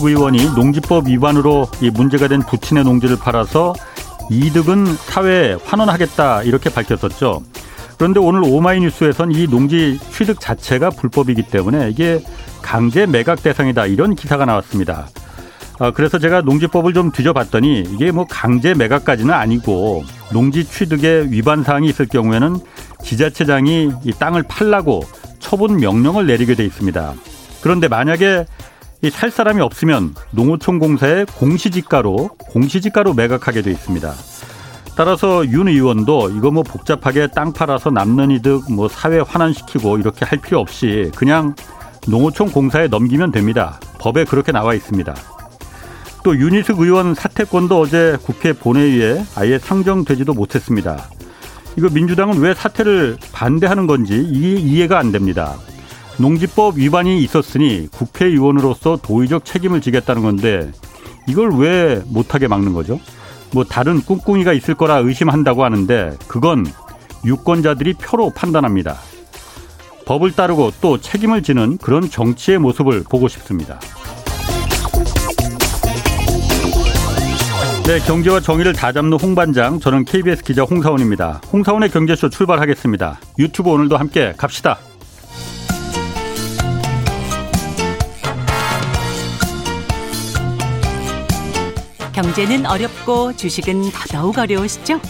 윤희숙 의원이 농지법 위반으로 이 문제가 된 부친의 농지를 팔아서 이득은 사회에 환원하겠다 이렇게 밝혔었죠. 그런데 오늘 오마이뉴스에선 이 농지 취득 자체가 불법이기 때문에 이게 강제 매각 대상이다 이런 기사가 나왔습니다. 아, 그래서 제가 농지법을 좀 뒤져봤더니 이게 뭐 강제 매각까지는 아니고 농지 취득에 위반 사항이 있을 경우에는 지자체장이 이 땅을 팔라고 처분 명령을 내리게 돼 있습니다. 그런데 만약에 살 사람이 없으면 농어촌 공사에 공시지가로 공시지가로 매각하게 돼 있습니다. 따라서 윤 의원도 이거 뭐 복잡하게 땅 팔아서 남는 이득 뭐 사회 환원시키고 이렇게 할 필요 없이 그냥 농어촌 공사에 넘기면 됩니다. 법에 그렇게 나와 있습니다. 또 윤희숙 의원 사퇴권도 어제 국회 본회의에 아예 상정되지도 못했습니다. 이거 민주당은 왜 사퇴를 반대하는 건지 이해가 안 됩니다. 농지법 위반이 있었으니 국회의원으로서 도의적 책임을 지겠다는 건데 이걸 왜 못하게 막는 거죠? 뭐 다른 꿍꿍이가 있을 거라 의심한다고 하는데 그건 유권자들이 표로 판단합니다. 법을 따르고 또 책임을 지는 그런 정치의 모습을 보고 싶습니다. 네, 경제와 정의를 다 잡는 홍반장, 저는 KBS 기자 홍사원입니다. 홍사원의 경제쇼 출발하겠습니다. 유튜브 오늘도 함께 갑시다. 경제는 어렵고 주식은 더더욱 어려우시죠?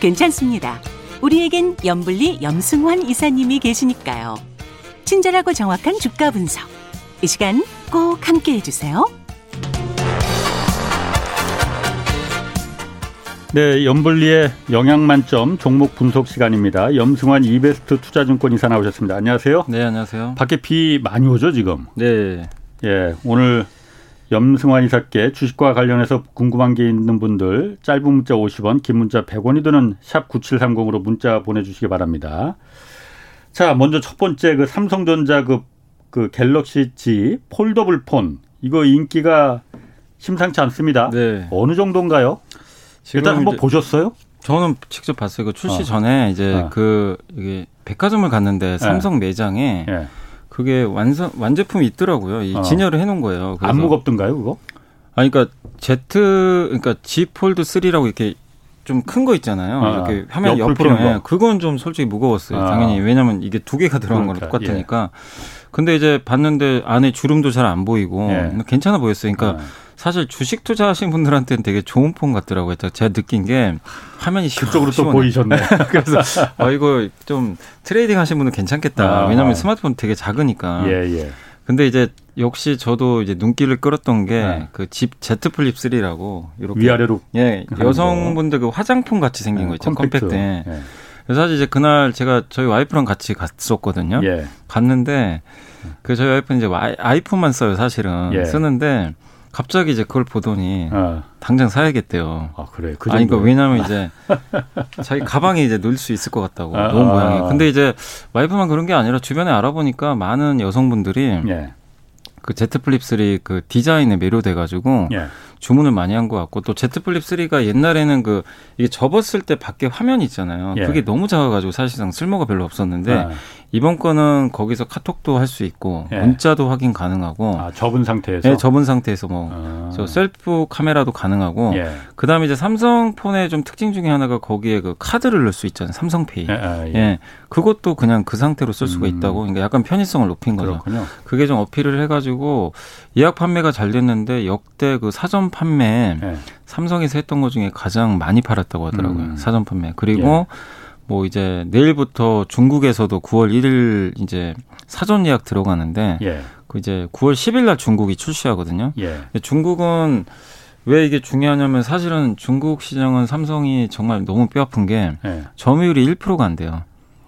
괜찮습니다. 우리에겐 염불리 염승환 이사님이 계시니까요. 친절하고 정확한 주가 분석. 이 시간 꼭 함께 해주세요. 네, 염블리의 영양 만점 종목 분석 시간입니다. 염승환 이베스트 투자증권 이사 나오셨습니다. 안녕하세요. 네, 안녕하세요. 밖에 비 많이 오죠, 지금? 네. 예, 오늘 염승환 이사께 주식과 관련해서 궁금한 게 있는 분들 짧은 문자 50원, 긴 문자 100원이 드는 샵 9730으로 문자 보내주시기 바랍니다. 자, 먼저 첫 번째 그 삼성전자 그, 그 갤럭시 Z 폴더블 폰 이거 인기가 심상치 않습니다. 네. 어느 정도인가요? 일단 한번 보셨어요? 저는 직접 봤어요. 그 출시 어. 전에 이제 어. 그 이게 백화점을 갔는데 네. 삼성 네. 매장에 네. 그게 완성 완제품이 있더라고요. 이 어. 진열을 해놓은 거예요. 안 무겁던가요, 그거? 아니 그러니까 Z 그러니까 Z 폴드 3라고 이렇게 좀 큰 거 있잖아요. 어. 이렇게 화면 옆으로 해. 그건 좀 솔직히 무거웠어요. 어. 당연히 왜냐면 이게 두 개가 들어간 그러니까, 거랑 똑같으니까. 예. 근데 이제 봤는데 안에 주름도 잘 안 보이고 예. 괜찮아 보였어요. 그러니까. 어. 사실 주식 투자하신 분들한테는 되게 좋은 폰 같더라고요. 제가 느낀 게 화면이 그쪽으로 또 보이셨네. 그래서 아 이거 좀 트레이딩 하신 분은 괜찮겠다. 아, 왜냐하면 스마트폰 되게 작으니까. 예 예. 근데 이제 역시 저도 이제 눈길을 끌었던 게 그 Z 네. Z 플립 3라고 이렇게 위아래로 예 여성분들 그 화장품 같이 생긴 네, 거 있죠 컴팩트. 컴팩트. 예. 그래서 사실 이제 그날 제가 저희 와이프랑 같이 갔었거든요. 예. 갔는데 그 저희 와이프는 이제 아이폰만 써요 사실은 예. 쓰는데 갑자기 이제 그걸 보더니 어. 당장 사야겠대요. 아 그래. 그 아니 그러니까 왜냐하면 이제 자기 가방에 이제 넣을 수 있을 것 같다고 아, 너무 아, 모양이. 아. 근데 이제 와이프만 그런 게 아니라 주변에 알아보니까 많은 여성분들이 예. 그 Z 플립 3 그 디자인에 매료돼 가지고 예. 주문을 많이 한 것 같고 또 Z 플립 3가 옛날에는 그 이게 접었을 때 밖에 화면이 있잖아요. 예. 그게 너무 작아 가지고 사실상 쓸모가 별로 없었는데 아. 이번 거는 거기서 카톡도 할 수 있고 예. 문자도 확인 가능하고 아, 접은 상태에서 네, 접은 상태에서 뭐저 아. 셀프 카메라도 가능하고 예. 그다음에 이제 삼성폰의 좀 특징 중에 하나가 거기에 그 카드를 넣을 수 있잖아요. 삼성페이. 예, 아, 예. 예. 그것도 그냥 그 상태로 쓸 수가 음. 있다고 그러니까 약간 편의성을 높인 거죠. 그렇군요. 그게 좀 어필을 해 가지고 예약 판매가 잘 됐는데 역대 그 사전 판매 예. 삼성에서 했던 것 중에 가장 많이 팔았다고 하더라고요. 음. 사전 판매. 그리고 예. 뭐 이제 내일부터 중국에서도 9월 1일 이제 사전 예약 들어가는데 예. 그 이제 9월 10일 날 중국이 출시하거든요. 예. 중국은 왜 이게 중요하냐면 사실은 중국 시장은 삼성이 정말 너무 뼈아픈 게 예. 점유율이 1%가 안 돼요.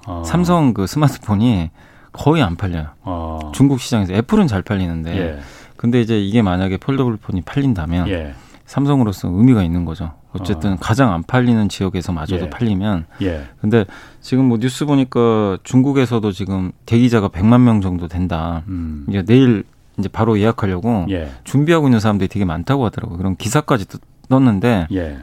어. 삼성 그 스마트폰이 거의 안 팔려요. 어. 중국 시장에서 애플은 잘 팔리는데 예. 근데 이제 이게 만약에 폴더블 폰이 팔린다면 예. 삼성으로서 의미가 있는 거죠. 어쨌든 어. 가장 안 팔리는 지역에서마저도 예. 팔리면. 예. 근데 지금 뭐 뉴스 보니까 중국에서도 지금 대기자가 100만 명 정도 된다. 음. 이제 내일 이제 바로 예약하려고 예. 준비하고 있는 사람들이 되게 많다고 하더라고요. 그런 기사까지 떴는데 예.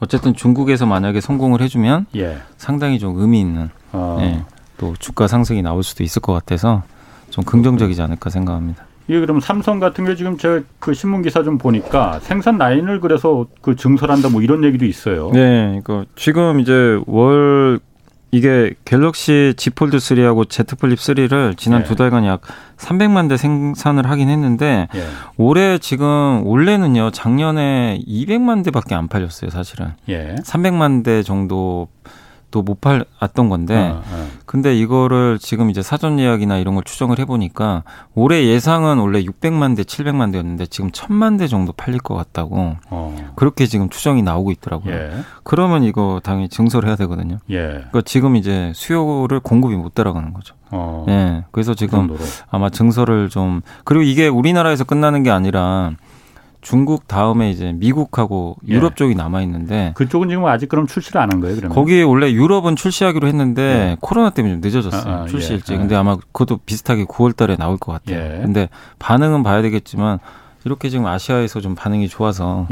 어쨌든 중국에서 만약에 성공을 해주면 예. 상당히 좀 의미 있는 어. 예, 또 주가 상승이 나올 수도 있을 것 같아서 좀 긍정적이지 않을까 생각합니다. 이게 그럼 삼성 같은 게 지금 제가 그 신문 기사 좀 보니까 생산 라인을 그래서 그 증설한다 뭐 이런 얘기도 있어요. 네, 그 지금 이제 월 이게 갤럭시 Z 폴드 3하고 Z 플립 3를 지난 예. 두 달간 약 300만 대 생산을 하긴 했는데 예. 올해 지금 올해는요 작년에 200만 대밖에 안 팔렸어요 사실은 예. 300만 대 정도 또 못 팔았던 건데 어, 어. 근데 이거를 지금 이제 사전 예약이나 이런 걸 추정을 해보니까 올해 예상은 원래 600만 대, 700만 대였는데 지금 1000만 대 정도 팔릴 것 같다고 어. 그렇게 지금 추정이 나오고 있더라고요. 예. 그러면 이거 당연히 증설해야 되거든요. 예. 그러니까 지금 이제 수요를 공급이 못 따라가는 거죠. 어. 예. 그래서 지금 그 아마 증설을 좀 그리고 이게 우리나라에서 끝나는 게 아니라 중국 다음에 이제 미국하고 예. 유럽 예. 쪽이 남아 있는데 그쪽은 지금 아직 그럼 출시를 안 한 거예요, 그러면? 거기에 원래 유럽은 출시하기로 했는데 예. 코로나 때문에 좀 늦어졌어요. 아, 아, 출시 예. 일정. 예. 근데 아마 그것도 비슷하게 9월 달에 나올 것 같아요. 예. 근데 반응은 봐야 되겠지만 이렇게 지금 아시아에서 좀 반응이 좋아서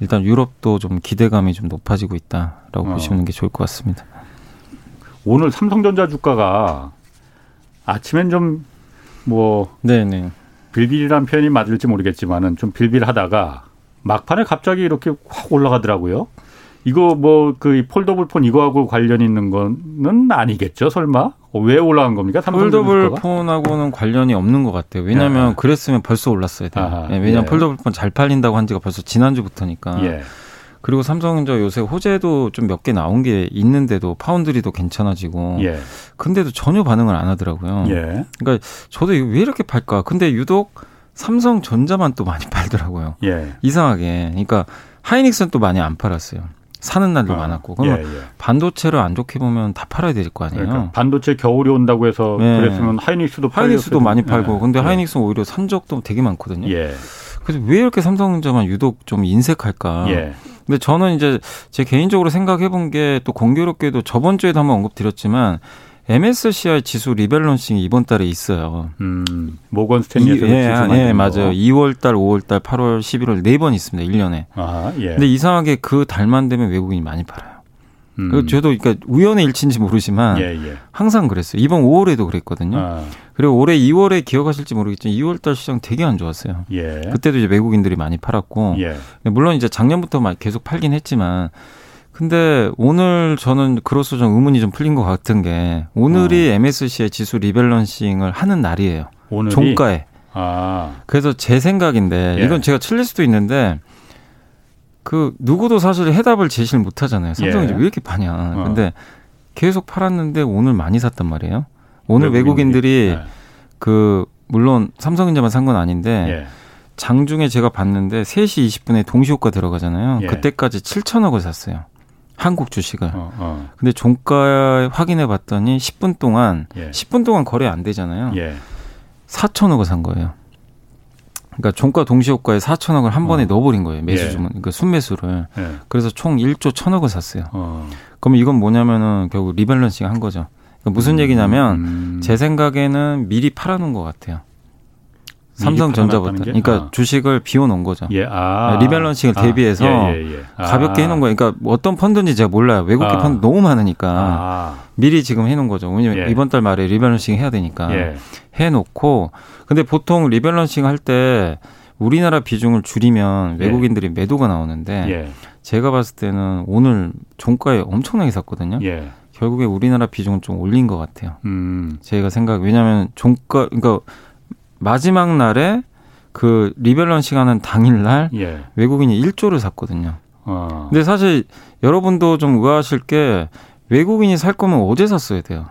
일단 유럽도 좀 기대감이 좀 높아지고 있다라고 어. 보시는 게 좋을 것 같습니다. 오늘 삼성전자 주가가 아침엔 좀 뭐 네네. 빌빌이란 표현이 맞을지 모르겠지만은 좀 빌빌하다가 막판에 갑자기 이렇게 확 올라가더라고요. 이거 뭐 그 폴더블 폰 이거하고 관련 있는 거는 아니겠죠, 설마? 왜 올라간 겁니까? 폴더블 폰하고는 관련이 없는 것 같아요. 왜냐하면 예. 그랬으면 벌써. 아하, 예, 왜냐하면 예. 폴더블 폰 잘 팔린다고 한 지가 벌써 지난 주부터니까. 예. 그리고 삼성전자 요새 호재도 좀 몇 개 나온 게 있는데도 파운드리도 괜찮아지고. 예. 근데도 전혀 반응을 안 하더라고요. 예. 그러니까 저도 왜 이렇게 팔까? 근데 유독 삼성전자만 또 많이 팔더라고요. 예. 이상하게. 그러니까 하이닉스는 또 많이 안 팔았어요. 사는 날도 아, 많았고. 그러면 예, 예. 반도체를 안 좋게 보면 다 팔아야 될 거 아니에요. 그러니까 반도체 겨울이 온다고 해서 네. 그랬으면 하이닉스도 하이닉스도 많이 팔고. 네. 근데 예. 하이닉스는 오히려 산 적도 되게 많거든요. 예. 그래서 왜 이렇게 삼성전자만 유독 좀 인색할까? 예. 근데 저는 이제 제 개인적으로 생각해 본 게 또 공교롭게도 저번 주에도 한번 언급드렸지만 MSCI 지수 리밸런싱이 이번 달에 있어요. 음, 모건 스탠리에서 예, 예, 맞아요. 2월 달, 5월 달, 8월, 11월 네 번 있습니다. 1년에. 아, 예. 근데 이상하게 그 달만 되면 외국인이 많이 팔아요. 음. 저도 그러니까 우연의 일치인지 모르지만 예, 예. 항상 그랬어요. 이번 5월에도 그랬거든요. 아. 그리고 올해 2월에 기억하실지 모르겠지만 2월 달 시장 되게 안 좋았어요. 예. 그때도 이제 외국인들이 많이 팔았고 예. 물론 이제 작년부터 계속 팔긴 했지만 근데 오늘 저는 그로서 좀 의문이 좀 풀린 것 같은 게 오늘이 어. MSCI 지수 리밸런싱을 하는 날이에요. 오늘이? 종가에. 아. 그래서 제 생각인데 예. 이건 제가 틀릴 수도 있는데 그 누구도 사실 해답을 제시를 못 하잖아요. 삼성이 예. 왜 이렇게 파냐. 어. 근데 계속 팔았는데 오늘 많이 샀단 말이에요. 오늘 외국인들이 예. 그 물론 삼성전자만 산 건 아닌데 예. 장중에 제가 봤는데 3시 20분에 동시효과 들어가잖아요. 예. 그때까지 7천억을 샀어요. 한국 주식을. 어, 어. 근데 종가 확인해 봤더니 10분 동안 예. 10분 동안 거래 안 되잖아요. 예. 4천억을 산 거예요. 그러니까 종가 동시호가에 4천억을 한 번에 어. 넣어버린 거예요. 매수 주문, 예. 그러니까 순매수를. 예. 그래서 총 1조 1천억을 샀어요. 어. 그러면 이건 뭐냐면은 결국 리밸런싱 한 거죠. 그러니까 무슨 음. 얘기냐면 음. 제 생각에는 미리 팔아놓은 것 같아요. 삼성전자부터. 그러니까 아. 주식을 비워놓은 거죠. 예, 아. 리밸런싱을 아. 대비해서 예, 예, 예. 가볍게 해놓은 거예요. 그러니까 어떤 펀드인지 제가 몰라요. 외국계 아. 펀드 너무 많으니까 아. 미리 지금 해놓은 거죠. 왜냐면 예. 이번 달 말에 리밸런싱 해야 되니까 예. 해놓고 근데 보통 리밸런싱 할 때 우리나라 비중을 줄이면 외국인들이 매도가 나오는데 제가 봤을 때는 오늘 종가에 엄청나게 샀거든요. 결국에 우리나라 비중을 좀 올린 것 같아요. 음. 제가 생각 왜냐하면 종가 그러니까 마지막 날에 그 리밸런싱 하는 당일날 예. 외국인이 1조를 샀거든요. 어. 근데 사실 여러분도 좀 의아하실 게 외국인이 살 거면 어제 샀어야 돼요.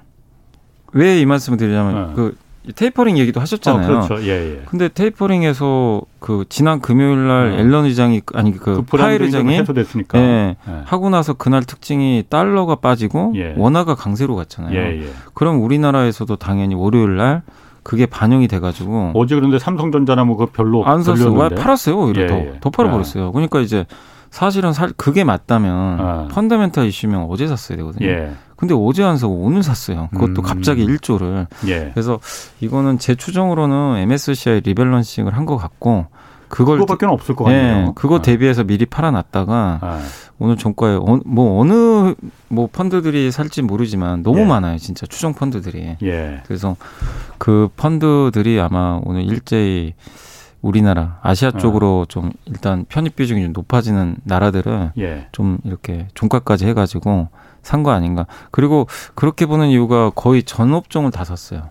왜 이 말씀을 드리냐면 어. 그 테이퍼링 얘기도 하셨잖아요. 어, 그렇죠. 예, 예. 근데 테이퍼링에서 그 지난 금요일 날 어. 앨런 의장이 아니 그, 그 파일 의장이 해소됐으니까. 예, 예. 하고 나서 그날 특징이 달러가 빠지고 예. 원화가 강세로 갔잖아요. 예, 예. 그럼 우리나라에서도 당연히 월요일 날 그게 반영이 돼가지고 어제 그런데 삼성전자나 뭐 그 별로 안 샀어요. 팔았어요. 오히려 예, 더, 예. 더 팔아버렸어요. 예. 그러니까 이제 사실은 살 그게 맞다면 아. 펀더멘탈 이슈면 어제 샀어야 되거든요. 예. 근데 어제 안 사고 오늘 샀어요. 그것도 음. 갑자기 1조를. 예. 그래서 이거는 제 추정으로는 MSCI 리밸런싱을 한 것 같고 그걸 그거밖에 없을 것 같네요. 네, 그거 아. 대비해서 미리 팔아놨다가 아. 오늘 종가에 어, 뭐 어느 뭐 펀드들이 살지 모르지만 너무 예. 많아요, 진짜 추정 펀드들이. 예. 그래서 그 펀드들이 아마 오늘 일제히 우리나라 아시아 어. 쪽으로 좀 일단 편입 비중이 좀 높아지는 나라들은 예. 좀 이렇게 종가까지 해가지고 산 거 아닌가. 그리고 그렇게 보는 이유가 거의 전 업종을 다 샀어요.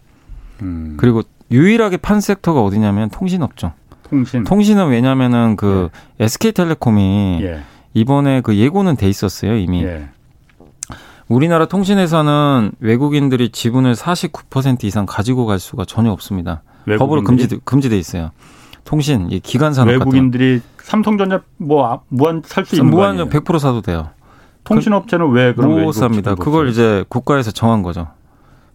음. 그리고 유일하게 판 섹터가 어디냐면 통신 업종. 통신. 통신은 왜냐면은 그 예. SK텔레콤이 예. 이번에 그 예고는 돼 있었어요 이미. 예. 우리나라 통신회사는 외국인들이 지분을 49% 이상 가지고 갈 수가 전혀 없습니다. 법으로 금지 금지돼 있어요. 통신 이 기관 산업 외국인들이 삼성전자 뭐 아, 무한 살 수 있는 무한 100% 사도 돼요. 통신업체는 왜 그런 못 삽니다. 그걸 이제 국가에서 정한 거죠.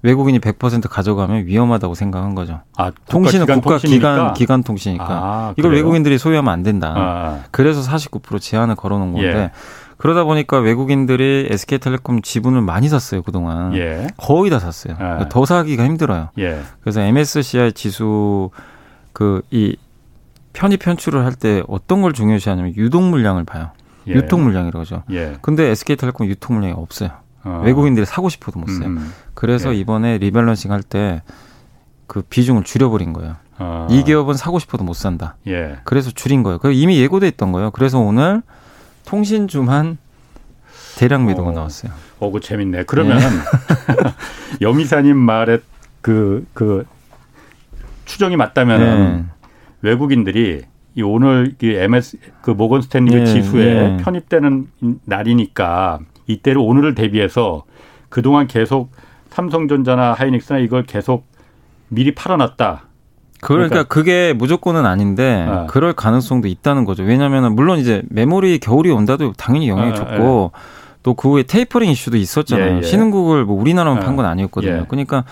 외국인이 100% 가져가면 위험하다고 생각한 거죠. 아, 통신은 국가 기관 기관 통신이니까 아, 이걸 외국인들이 소유하면 안 된다. 아. 그래서 49% 제한을 걸어놓은 건데 예. 그러다 보니까 외국인들이 SK텔레콤 지분을 많이 샀어요 그동안 예. 거의 다 샀어요. 예. 그러니까 더 사기가 힘들어요. 예. 그래서 MSCI 지수 그 이 편입 편출을 할 때 어떤 걸 중요시하냐면 유동 물량을 봐요. 예. 유통 물량이라고 하죠. 예. 근데 SK텔레콤 유통 물량이 없어요. 어. 외국인들이 사고 싶어도 못 써요. 음. 그래서 예. 이번에 리밸런싱 할 때 그 비중을 줄여버린 거예요. 어. 이 기업은 사고 싶어도 못 산다. 예. 그래서 줄인 거예요. 그 이미 예고돼 있던 거예요. 그래서 오늘 통신주만 대량 매도가 어. 나왔어요. 어, 그 재밌네. 그러면 네. 여미사님 말에 그, 그 추정이 맞다면 네. 외국인들이 이 오늘 이 MS 그 모건 스탠리 네. 지수에 네. 편입되는 날이니까 이때를 오늘을 대비해서 그동안 계속 삼성전자나 하이닉스나 이걸 계속 미리 팔아놨다. 그러니까, 그러니까 그게 무조건은 아닌데 아. 그럴 가능성도 있다는 거죠. 왜냐하면 물론 이제 메모리 겨울이 온다도 당연히 영향이 아, 줬고 예. 또그 후에 테이퍼링 이슈도 있었잖아요. 예, 예. 신흥국을 뭐 우리나라만 아. 판건 아니었거든요. 예. 그러니까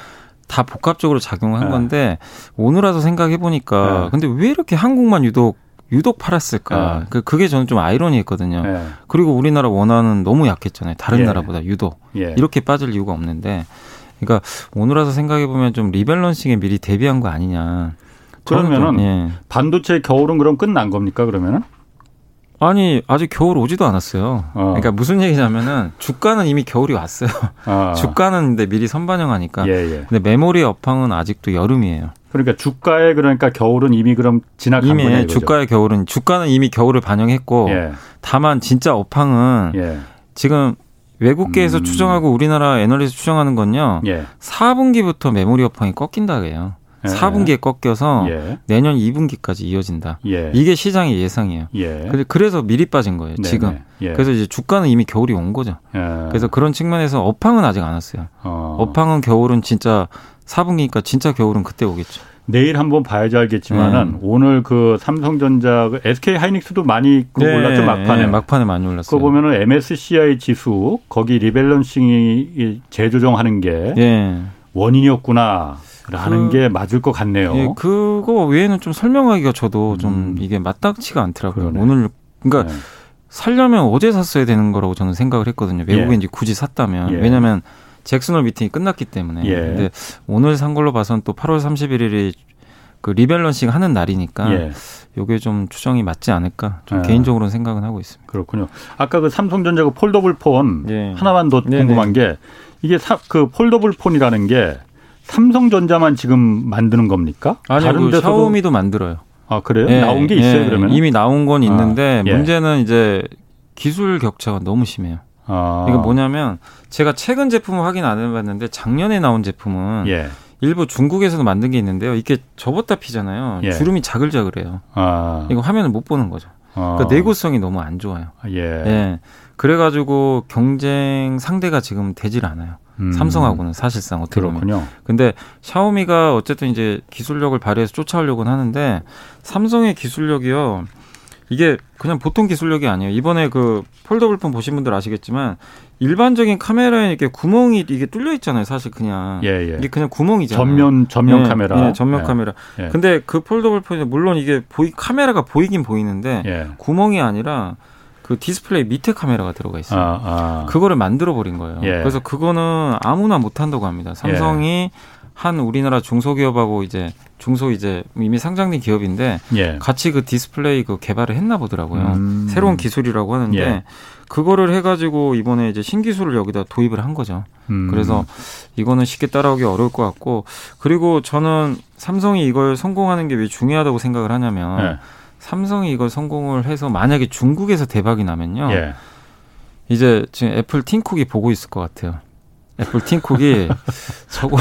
다 복합적으로 작용한 아. 건데 오늘 와서 생각해 보니까 아. 근데 왜 이렇게 한국만 유독 유독 팔았을까? 그 그게 저는 좀 아이러니했거든요. 예. 그리고 우리나라 원화는 너무 약했잖아요. 다른 예. 나라보다 유독 예. 이렇게 빠질 이유가 없는데, 그러니까 오늘 와서 생각해 보면 좀 리밸런싱에 미리 대비한 거 아니냐. 그러면은 예. 반도체 겨울은 그럼 끝난 겁니까? 그러면은? 아니 아직 겨울 오지도 않았어요. 어. 그러니까 무슨 얘기냐면은 주가는 이미 겨울이 왔어요. 어. 주가는 근데 미리 선반영하니까. 예, 예. 근데 메모리 업황은 아직도 여름이에요. 그러니까 주가에 그러니까 겨울은 이미 그럼 지나간 이미 거냐, 주가의 겨울은 주가는 이미 겨울을 반영했고 예. 다만 진짜 업황은 예. 지금 외국계에서 음. 추정하고 우리나라 애널리스트 추정하는 건요. 예. 4분기부터 메모리 업황이 꺾인다 그래요. 예. 4분기에 꺾여서 예. 내년 2분기까지 이어진다. 예. 이게 시장의 예상이에요. 예. 그래서 미리 빠진 거예요. 네네. 지금. 예. 그래서 이제 주가는 이미 겨울이 온 거죠. 예. 그래서 그런 측면에서 업황은 아직 안 왔어요. 어. 업황은 겨울은 진짜 4분기니까 진짜 겨울은 그때 오겠죠. 내일 한번 봐야지 알겠지만은 네. 오늘 그 삼성전자 SK 하이닉스도 많이 그 네. 올랐죠 막판에 네. 막판에 많이 올랐어요. 그거 보면은 MSCI 지수 거기 리밸런싱이 재조정하는 게 네. 원인이었구나. 라는 그, 게 맞을 것 같네요. 예, 그거 외에는 좀 설명하기가 저도 좀 음. 이게 맞닥치가 않더라고요. 그러네. 오늘 그러니까 네. 살려면 어제 샀어야 되는 거라고 저는 생각을 했거든요. 외국인지 예. 굳이 샀다면 예. 왜냐하면 잭슨홀 미팅이 끝났기 때문에. 예. 근데 오늘 산 걸로 봐선 또 8월 31일이 그 리밸런싱 하는 날이니까 예. 요게 좀 추정이 맞지 않을까 좀 예. 개인적으로는 생각은 하고 있습니다. 그렇군요. 아까 그 삼성전자 그 폴더블 폰 예. 하나만 더 궁금한 네네. 게 이게 사, 그 폴더블 폰이라는 게 삼성전자만 지금 만드는 겁니까? 아니요, 다른 그 샤오미도 만들어요. 아 그래요? 예, 나온 게 있어요 예, 그러면? 이미 나온 건 있는데 아, 예. 문제는 이제 기술 격차가 너무 심해요. 아. 이거 뭐냐면 제가 최근 제품을 확인 안 해봤는데 작년에 나온 제품은 예. 일부 중국에서도 만든 게 있는데요. 이게 접었다 피잖아요. 예. 주름이 자글자글해요. 아. 이거 화면을 못 보는 거죠. 아. 그러니까 내구성이 너무 안 좋아요. 예. 예. 그래가지고 경쟁 상대가 지금 되질 않아요. 음. 삼성하고는 사실상 어떻게 그렇군요. 보면. 근데 샤오미가 어쨌든 이제 기술력을 발휘해서 쫓아오려고는 하는데 삼성의 기술력이요. 이게 그냥 보통 기술력이 아니에요. 이번에 그 폴더블 폰 보신 분들 아시겠지만 일반적인 카메라에 이렇게 구멍이 이게 뚫려 있잖아요. 사실 그냥 예, 예. 이게 그냥 구멍이잖아요. 전면 전면 예, 카메라. 예, 전면 예. 카메라. 예. 근데 그 폴더블 폰이 물론 이게 보이 카메라가 보이긴 보이는데 예. 구멍이 아니라 그 디스플레이 밑에 카메라가 들어가 있어요. 아, 아. 그거를 만들어 버린 거예요. 예. 그래서 그거는 아무나 못 한다고 합니다. 삼성이 예. 한 우리나라 중소기업하고 이제 중소 이제 이미 상장된 기업인데 예. 같이 그 디스플레이 그 개발을 했나 보더라고요. 음. 새로운 기술이라고 하는데 예. 그거를 해가지고 이번에 이제 신기술을 여기다 도입을 한 거죠. 음. 그래서 이거는 쉽게 따라오기 어려울 것 같고 그리고 저는 삼성이 이걸 성공하는 게 왜 중요하다고 생각을 하냐면 예. 삼성이 이걸 성공을 해서 만약에 중국에서 대박이 나면요. 예. 이제 지금 애플 팀쿡이 보고 있을 것 같아요. 애플 팀쿡이 저거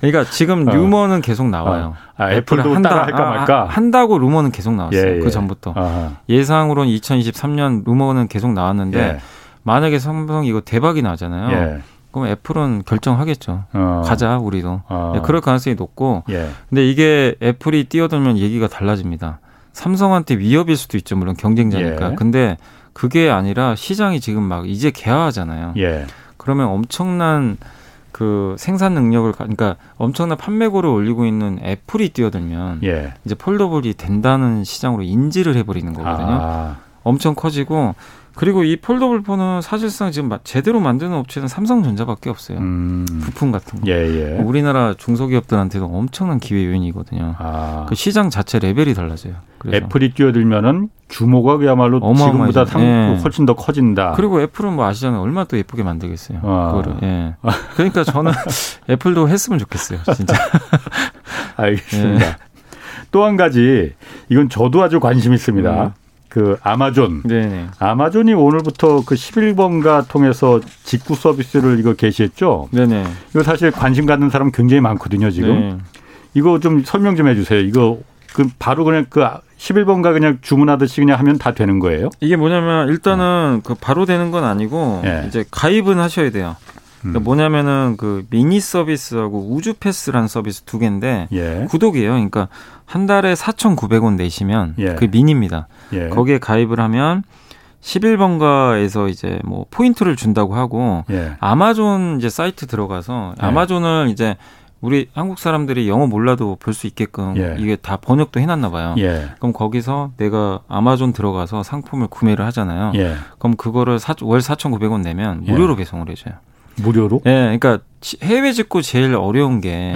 그러니까 지금 어. 루머는 계속 나와요. 어. 아, 애플도 한다 할까 아, 말까 아, 한다고 루머는 계속 나왔어요. 예, 예. 그 전부터 아하. 예상으로는 2023년 루머는 계속 나왔는데 예. 만약에 삼성이 이거 대박이 나잖아요. 예. 그럼 애플은 결정하겠죠. 어. 가자 우리도. 어. 네, 그럴 가능성이 높고. 예. 근데 이게 애플이 뛰어들면 얘기가 달라집니다. 삼성한테 위협일 수도 있죠. 물론 경쟁자니까. 예. 근데 그게 아니라 시장이 지금 막 이제 개화하잖아요. 예. 그러면 엄청난 그 생산 능력을 그러니까 엄청난 판매고를 올리고 있는 애플이 뛰어들면 예. 이제 폴더블이 된다는 시장으로 인지를 해버리는 거거든요. 아. 엄청 커지고 그리고 이 폴더블 폰은 사실상 지금 제대로 만드는 업체는 삼성전자밖에 없어요. 음. 부품 같은 거. 예, 예. 우리나라 중소기업들한테도 엄청난 기회 요인이거든요. 아. 그 시장 자체 레벨이 달라져요. 그래서. 애플이 뛰어들면은 규모가 그야말로 지금보다 상, 예. 훨씬 더 커진다. 그리고 애플은 뭐 아시잖아요. 얼마나 또 예쁘게 만들겠어요. 아. 그거를. 예. 그러니까 저는 애플도 했으면 좋겠어요. 진짜. 알겠습니다. 예. 또한 가지 이건 저도 아주 관심 있습니다. 음. 그 아마존. 네네. 아마존이 오늘부터 그 11번가 통해서 직구 서비스를 이거 개시했죠. 네네. 이거 사실 관심 갖는 사람 굉장히 많거든요, 지금. 네. 이거 좀 설명 좀 해주세요. 이거 그 바로 그냥 그 11번가 그냥 주문하듯이 그냥 하면 다 되는 거예요? 이게 뭐냐면 일단은 그 바로 되는 건 아니고 네. 이제 가입은 하셔야 돼요. 그러니까 음. 뭐냐면은 그 미니 서비스하고 우주 패스라는 서비스 두 개인데 예. 구독이에요. 그러니까 한 달에 4,900원 내시면 예. 그 미니입니다. 예. 거기에 가입을 하면 11번가에서 이제 뭐 포인트를 준다고 하고 예. 아마존 이제 사이트 들어가서 예. 아마존을 이제 우리 한국 사람들이 영어 몰라도 볼 수 있게끔 예. 이게 다 번역도 해놨나 봐요. 예. 그럼 거기서 내가 아마존 들어가서 상품을 구매를 하잖아요. 예. 그럼 그거를 사, 월 4,900원 내면 무료로 배송을 해줘요. 무료로? 예, 그러니까 해외 직구 제일 어려운 게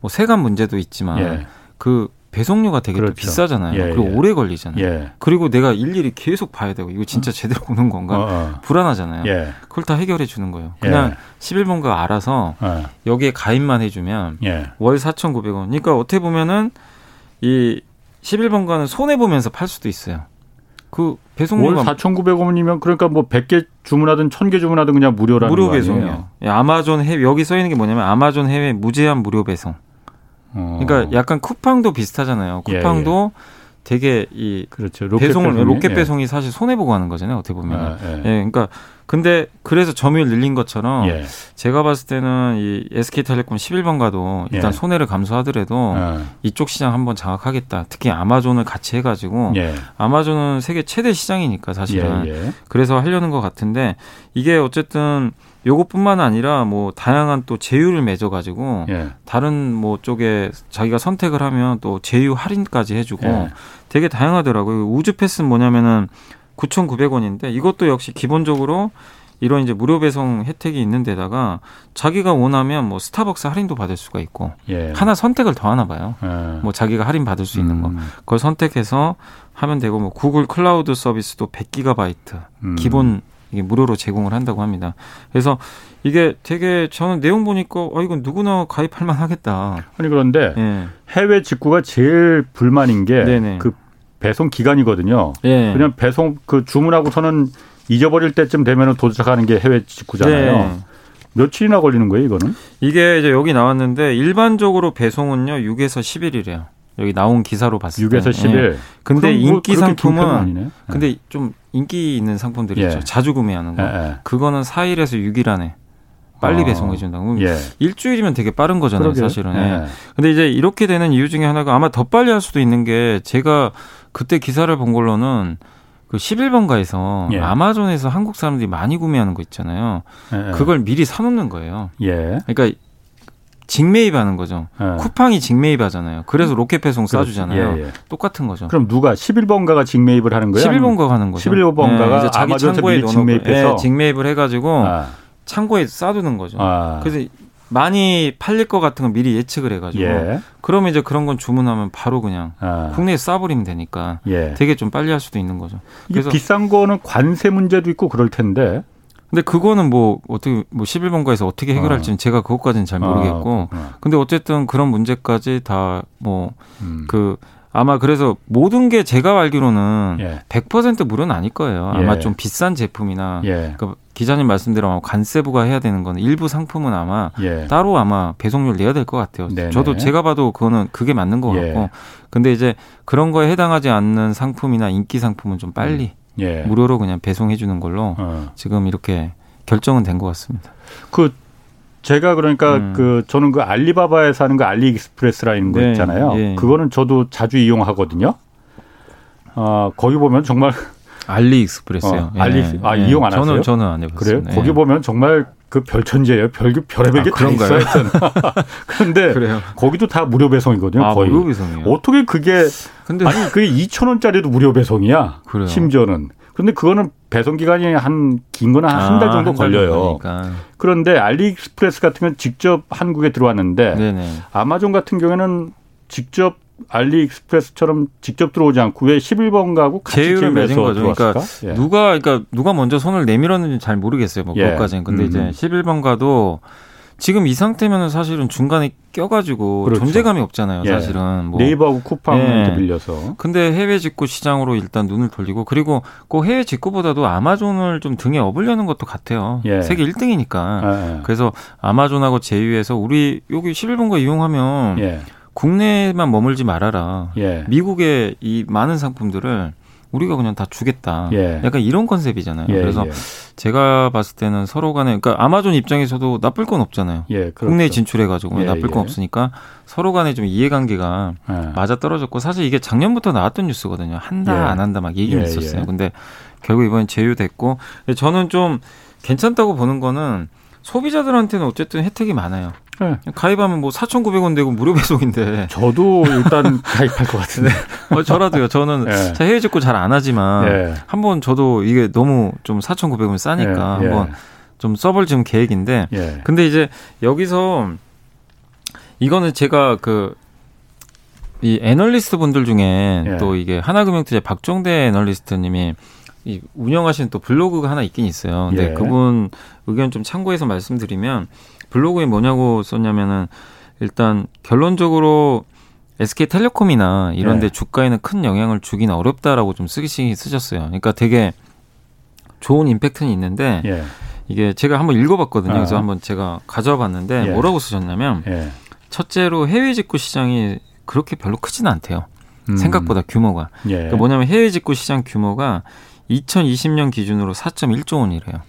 뭐 세관 문제도 있지만 그 배송료가 되게 그렇죠. 비싸잖아요. 예, 그리고 예. 오래 걸리잖아요. 예. 그리고 내가 일일이 계속 봐야 되고 이거 진짜 어? 제대로 오는 건가 어, 어. 불안하잖아요. 예. 그걸 다 해결해 주는 거예요. 그냥 11번가 예. 알아서 어. 여기에 가입만 해주면 예. 월 4,900원. 그러니까 어떻게 보면은 이 11번가는 손해 보면서 팔 수도 있어요. 그 배송료가 월 4,900원이면 그러니까 뭐 100개 주문하든 1000개 주문하든 그냥 무료라는 무료 배송이요. 아마존 해외 여기 써 있는 게 뭐냐면 아마존 해외 무제한 무료 배송. 어. 그러니까 약간 쿠팡도 비슷하잖아요. 쿠팡도 예, 예. 되게 이 그렇죠. 로켓 배송을 배송이? 로켓 예. 배송이 예. 사실 손해 보고 하는 거잖아요. 어떻게 보면. 아, 예. 예. 그러니까 근데 그래서 점유율 늘린 것처럼 예. 제가 봤을 때는 이 SK텔레콤 11번가도 일단 예. 손해를 감수하더라도 아. 이쪽 시장 한번 장악하겠다. 특히 아마존을 같이 해가지고 아마존은 세계 최대 시장이니까 사실은 그래서 하려는 것 같은데 이게 어쨌든 요것뿐만 아니라 뭐 다양한 또 제휴를 맺어 가지고 예. 다른 뭐 쪽에 자기가 선택을 하면 또 제휴 할인까지 해 주고 예. 되게 다양하더라고요. 우주 패스는 뭐냐면은 9,900원인데 이것도 역시 기본적으로 이런 이제 무료 배송 혜택이 있는 데다가 자기가 원하면 뭐 스타벅스 할인도 받을 수가 있고 예. 하나 선택을 더 하나 봐요. 예. 뭐 자기가 할인 받을 수 있는 거. 음. 그걸 선택해서 하면 되고 뭐 구글 클라우드 서비스도 100기가바이트 음. 기본 이게 무료로 제공을 한다고 합니다. 그래서 이게 되게 저는 내용 보니까 어 이건 누구나 가입할 만하겠다. 아니 그런데 예. 해외 직구가 제일 불만인 게 그 배송 기간이거든요. 예. 그냥 배송 그 주문하고서는 잊어버릴 때쯤 되면 도착하는 게 해외 직구잖아요. 네. 며칠이나 걸리는 거예요, 이거는? 이게 이제 여기 나왔는데 일반적으로 배송은요 6에서 10일이래요. 여기 나온 기사로 봤을 때 6에서 10일. 예. 근데 뭐 인기 상품은 예. 근데 좀 인기 있는 상품들이 예. 있죠. 자주 구매하는 거. 예, 예. 그거는 4일에서 6일 안에 빨리 어. 배송해 준다고. 예. 일주일이면 되게 빠른 거잖아요, 그러게요. 사실은. 예. 근데 이제 이렇게 되는 이유 중에 하나가 아마 더 빨리 할 수도 있는 게 제가 그때 기사를 본 걸로는 그 11번가에서 예. 아마존에서 한국 사람들이 많이 구매하는 거 있잖아요. 예. 그걸 미리 사놓는 거예요. 예. 그러니까 직매입하는 거죠. 예. 쿠팡이 직매입하잖아요. 그래서 로켓 배송 싸주잖아요. 예, 예. 똑같은 거죠. 그럼 누가 11번가가 직매입을 하는 거예요? 11번가 하는 거죠. 11번가가 예, 자기 창고에 직매입해서 예, 직매입을 해가지고 아. 창고에 싸두는 거죠. 아. 그래서 많이 팔릴 것 같은 건 미리 예측을 해가지고 예. 그러면 이제 그런 건 주문하면 바로 그냥 아. 국내에 쏴버리면 되니까 예. 되게 좀 빨리 할 수도 있는 거죠. 그래서 비싼 거는 관세 문제도 있고 그럴 텐데. 근데 그거는 뭐 어떻게 뭐 11번가에서 어떻게 해결할지는 어. 제가 그것까지는 잘 모르겠고. 아, 근데 어쨌든 그런 문제까지 다 뭐그 음. 그 아마 그래서 모든 게 제가 알기로는 예. 100% 무료는 아닐 거예요. 아마 예. 좀 비싼 제품이나 예. 그러니까 기자님 말씀대로 관세부가 해야 되는 거는 일부 상품은 아마 예. 따로 아마 배송료를 내야 될 것 같아요. 네네. 저도 제가 봐도 그거는 그게 맞는 것 예. 같고 근데 이제 그런 거에 해당하지 않는 상품이나 인기 상품은 좀 빨리 음. 예. 무료로 그냥 배송해 주는 걸로 어. 지금 이렇게 결정은 된 것 같습니다. 그 제가 그러니까 음. 그 저는 그 알리바바에서 하는 그 알리익스프레스라는 거 네. 있잖아요. 네. 그거는 저도 자주 이용하거든요. 어, 거기 보면 정말 알리익스프레스요. 어, 알리 예. 아 예. 이용 안 저는, 하세요? 저는 안 해봤어요. 그래요? 거기 보면 정말 그 별천지예요. 별 별의별 게 다 있어요. 그런데 그래요? 거기도 다 무료 배송이거든요. 아, 거의. 무료 배송이요. 어떻게 그게 근데 아니 그게 2천 원짜리도 무료 배송이야. 그래요. 심지어는. 근데 그거는 배송 기간이 한 긴 거는 한 한달 아, 정도 한 걸려요. 그런데 알리익스프레스 같은 건 직접 한국에 들어왔는데 네네. 아마존 같은 경우에는 직접 알리익스프레스처럼 직접 들어오지 않고 왜 11번 가고 같이 제휴를 맺은 거죠. 그러니까 예. 누가 그러니까 누가 먼저 손을 내밀었는지 잘 모르겠어요. 뭐 예. 그것까지는. 근데 음. 이제 11번 가도 지금 이 상태면은 사실은 중간에 껴가지고 그렇죠. 존재감이 없잖아요. 예. 사실은 뭐. 네이버하고 쿠팡한테 예. 빌려서. 근데 해외 직구 시장으로 일단 눈을 돌리고 그리고 그 해외 직구보다도 아마존을 좀 등에 업으려는 것도 같아요. 예. 세계 1등이니까. 예. 그래서 아마존하고 제휴해서 우리 여기 11번가 이용하면 예. 국내에만 머물지 말아라. 예. 미국의 이 많은 상품들을 우리가 그냥 다 주겠다. 예. 약간 이런 컨셉이잖아요. 예, 그래서 예. 제가 봤을 때는 서로 간에 그러니까 아마존 입장에서도 나쁠 건 없잖아요. 예, 그렇죠. 국내에 진출해 가지고 예, 나쁠 건 예. 없으니까 서로 간에 좀 이해관계가 맞아 떨어졌고 사실 이게 작년부터 나왔던 뉴스거든요. 한다 안 한다 막 얘기는 있었어요. 근데 결국 이번엔 제휴됐고 저는 좀 괜찮다고 보는 거는 소비자들한테는 어쨌든 혜택이 많아요. 네. 가입하면 뭐 4,900원 되고 무료 배송인데. 저도 일단 가입할 것 같은데. 어, 저라도요. 저는 네. 해외 직구 잘 안 하지만 네. 한번 저도 이게 너무 좀 4,900원 싸니까 네. 한번 좀 써볼 좀 계획인데. 네. 근데 이제 여기서 이거는 제가 그 이 애널리스트 분들 중에 네. 또 이게 하나금융투자 박종대 애널리스트님이 이 운영하시는 또 블로그가 하나 있긴 있어요. 근데 예. 그분 의견 좀 참고해서 말씀드리면 블로그에 뭐냐고 썼냐면은 일단 결론적으로 SK텔레콤이나 이런 데 네. 주가에는 큰 영향을 주기는 어렵다라고 좀 쓰기 쓰셨어요. 그러니까 되게 좋은 임팩트는 있는데 예. 이게 제가 한번 읽어봤거든요. 아. 그래서 한번 제가 가져와 봤는데 예. 뭐라고 쓰셨냐면 예. 첫째로 해외 직구 시장이 그렇게 별로 크지는 않대요. 음. 생각보다 규모가. 예. 그러니까 뭐냐면 해외 직구 시장 규모가 2020년 기준으로 4.1조 원이래요.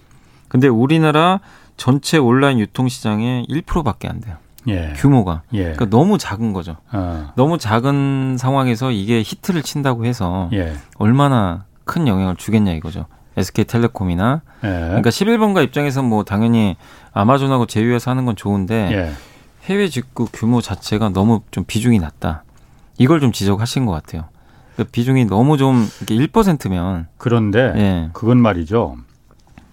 근데 우리나라 전체 온라인 유통 시장의 1%밖에 안 돼요. 예. 규모가. 예. 그러니까 너무 작은 거죠. 어. 너무 작은 상황에서 이게 히트를 친다고 해서 예. 얼마나 큰 영향을 주겠냐 이거죠. SK텔레콤이나 예. 그러니까 11번가 입장에서 뭐 당연히 아마존하고 제휴해서 하는 건 좋은데 예. 해외 직구 규모 자체가 너무 좀 비중이 낮다. 이걸 좀 지적하신 것 같아요. 그 비중이 너무 좀 이렇게 1%면 그런데 예. 그건 말이죠.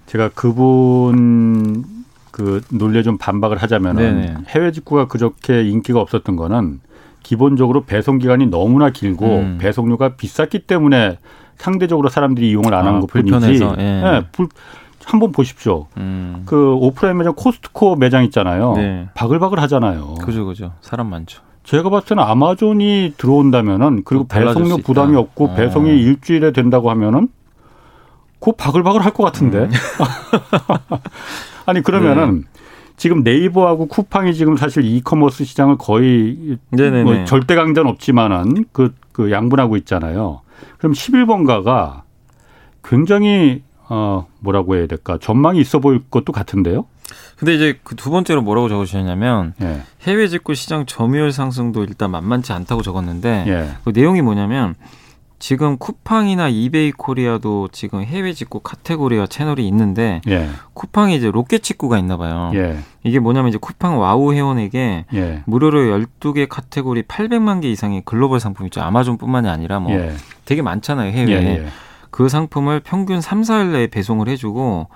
제가 그분 그 논리에 좀 반박을 하자면은 해외 직구가 그렇게 인기가 없었던 거는 기본적으로 배송 기간이 너무나 길고 음. 배송료가 비쌌기 때문에 상대적으로 사람들이 이용을 안한 아, 것뿐이지. 예. 네, 불, 한번 보십시오. 음. 그 오프라인 매장 코스트코 매장 있잖아요. 네. 바글바글 하잖아요. 그죠, 그죠. 사람 많죠. 제가 봤을 때는 아마존이 들어온다면은 그리고 배송료 부담이 없고 어. 배송이 일주일에 된다고 하면은 그 바글바글 할 것 같은데. 음. 아니 그러면은 네. 지금 네이버하고 쿠팡이 지금 사실 이커머스 시장을 거의 뭐 절대 강자는 없지만은 그, 그 양분하고 있잖아요. 그럼 11번가가 굉장히 어 뭐라고 해야 될까 전망이 있어 보일 것도 같은데요. 근데 이제 그 두 번째로 뭐라고 적으셨냐면 예. 해외 직구 시장 점유율 상승도 일단 만만치 않다고 적었는데 예. 그 내용이 뭐냐면 지금 쿠팡이나 이베이 코리아도 지금 해외 직구 카테고리와 채널이 있는데 예. 쿠팡이 이제 로켓 직구가 있나 봐요. 예. 이게 뭐냐면 이제 쿠팡 와우 회원에게 예. 무료로 12개 카테고리 800만 개 이상의 글로벌 상품 있죠. 아마존뿐만이 아니라 뭐 예. 되게 많잖아요, 해외에. 예, 예. 그 상품을 평균 3, 4일 내에 배송을 해 주고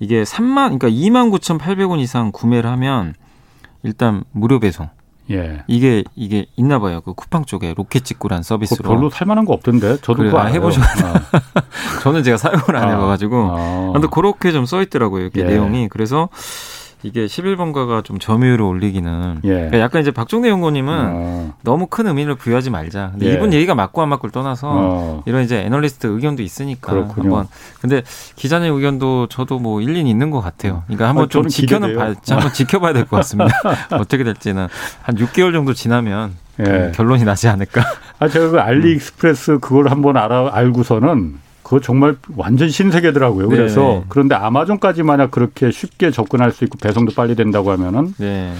이게 3만 그러니까 2만 9,800원 이상 구매를 하면 일단 무료 배송. 예. 이게 이게 있나 봐요. 그 쿠팡 쪽에 로켓 직구란 서비스로. 별로 살만한 거 없던데. 저도 그래, 아, 해보셔. 아. 저는 제가 사용을 안 아. 해봐가지고. 아. 근데 그렇게 좀 써 있더라고요. 이렇게 예. 내용이. 그래서 이게 11번가가 좀 점유율을 올리기는 예. 그러니까 약간 이제 박종대 연구님은 어. 너무 큰 의미를 부여하지 말자. 근데 예. 이분 얘기가 맞고 안 맞고를 떠나서 어. 이런 이제 애널리스트 의견도 있으니까 그렇군요. 한번 근데 기자님 의견도 저도 뭐 일리는 있는 것 같아요. 그러니까 한번 아, 좀 지켜는 봐, 한번 지켜봐야 될 것 같습니다. 어떻게 될지는 한 6개월 정도 지나면 예. 결론이 나지 않을까. 아 제가 그 알리익스프레스 그걸 한번 알아 알고서는 그거 정말 완전 신세계더라고요. 그래서 네. 그런데 아마존까지 만약 그렇게 쉽게 접근할 수 있고 배송도 빨리 된다고 하면은 네.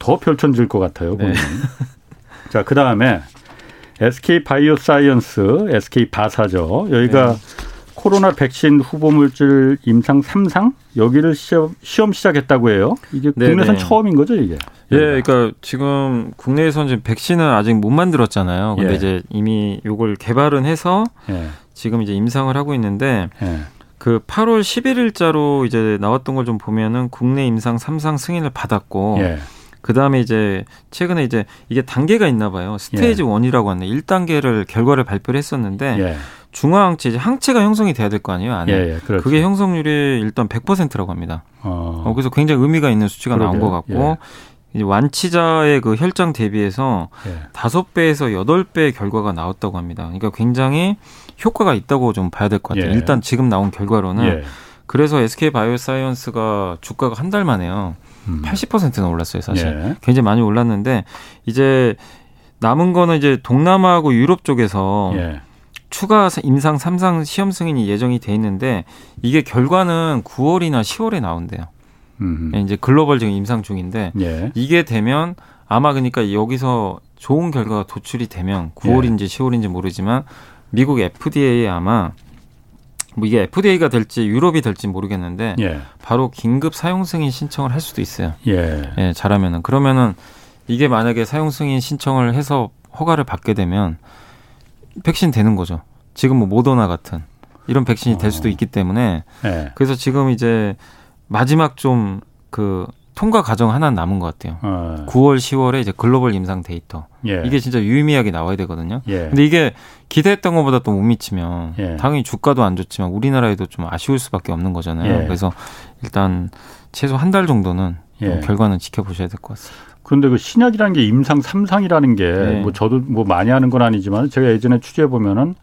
더 펼쳐질 것 같아요. 네. 자, 그 다음에 SK 바이오사이언스, SK 바사죠. 여기가 네. 코로나 백신 후보 물질 임상 3상 여기를 시험, 시험 시작했다고 해요. 이게 네, 국내선 네. 처음인 거죠, 이게? 예, 그러니까 지금 국내에서는 지금 백신을 아직 못 만들었잖아요. 근데 예. 이제 이미 요걸 개발은 해서 예. 지금 이제 임상을 하고 있는데 예. 그 8월 11일자로 이제 나왔던 걸 좀 보면은 국내 임상 3상 승인을 받았고 예. 그 다음에 이제 최근에 이제 이게 단계가 있나 봐요. 스테이지 예. 1이라고 하는 1단계를 결과를 발표를 했었는데 예. 중화항체 이제 항체가 형성이 돼야 될 거 아니에요 안에 예, 예, 그렇죠. 그게 형성률이 일단 100%라고 합니다. 어. 어. 그래서 굉장히 의미가 있는 수치가 그러게요. 나온 것 같고 완치자의 그 혈장 대비해서 다섯 배에서 여덟 배 결과가 나왔다고 합니다. 그러니까 굉장히 효과가 있다고 좀 봐야 될 것 같아요. 예. 일단 지금 나온 결과로는 예. 그래서 SK 바이오사이언스가 주가가 한 달 만에요. 음. 80%는 올랐어요, 사실. 예. 굉장히 많이 올랐는데 이제 남은 거는 이제 동남아하고 유럽 쪽에서 예. 추가 임상 3상 시험 승인이 예정이 돼 있는데 이게 결과는 9월이나 10월에 나온대요. 음. 이제 글로벌 지금 임상 중인데 예. 이게 되면 아마 그러니까 여기서 좋은 결과가 도출이 되면 9월인지 예. 10월인지 모르지만 미국 FDA에 아마 뭐 이게 FDA가 될지 유럽이 될지 모르겠는데 예. 바로 긴급 사용 승인 신청을 할 수도 있어요. 예. 예, 잘하면은 그러면은 이게 만약에 사용 승인 신청을 해서 허가를 받게 되면 백신 되는 거죠. 지금 뭐 모더나 같은 이런 백신이 될 수도 어. 있기 때문에 예. 그래서 지금 이제 마지막 좀 그 통과 과정 하나 남은 것 같아요. 어. 9월, 10월에 이제 글로벌 임상 데이터. 예. 이게 진짜 유의미하게 나와야 되거든요. 예. 근데 이게 기대했던 것보다 또 못 미치면 예. 당연히 주가도 안 좋지만 우리나라에도 좀 아쉬울 수밖에 없는 거잖아요. 예. 그래서 일단 최소 한 달 정도는 예. 결과는 지켜보셔야 될 것 같습니다. 그런데 그 신약이라는 게 임상 3상이라는 게뭐 저도 뭐 많이 하는 건 아니지만 제가 예전에 취재해 보면은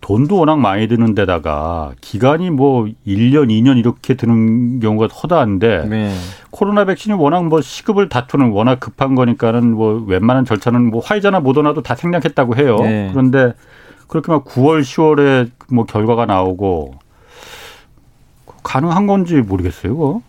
돈도 워낙 많이 드는 데다가 기간이 뭐 1년, 2년 이렇게 드는 경우가 허다한데 네. 코로나 백신이 워낙 뭐 시급을 다투는 워낙 급한 거니까는 뭐 웬만한 절차는 뭐 화이자나 모더나도 다 생략했다고 해요. 네. 그런데 그렇게 막 9월, 10월에 뭐 결과가 나오고 가능한 건지 모르겠어요, 그거.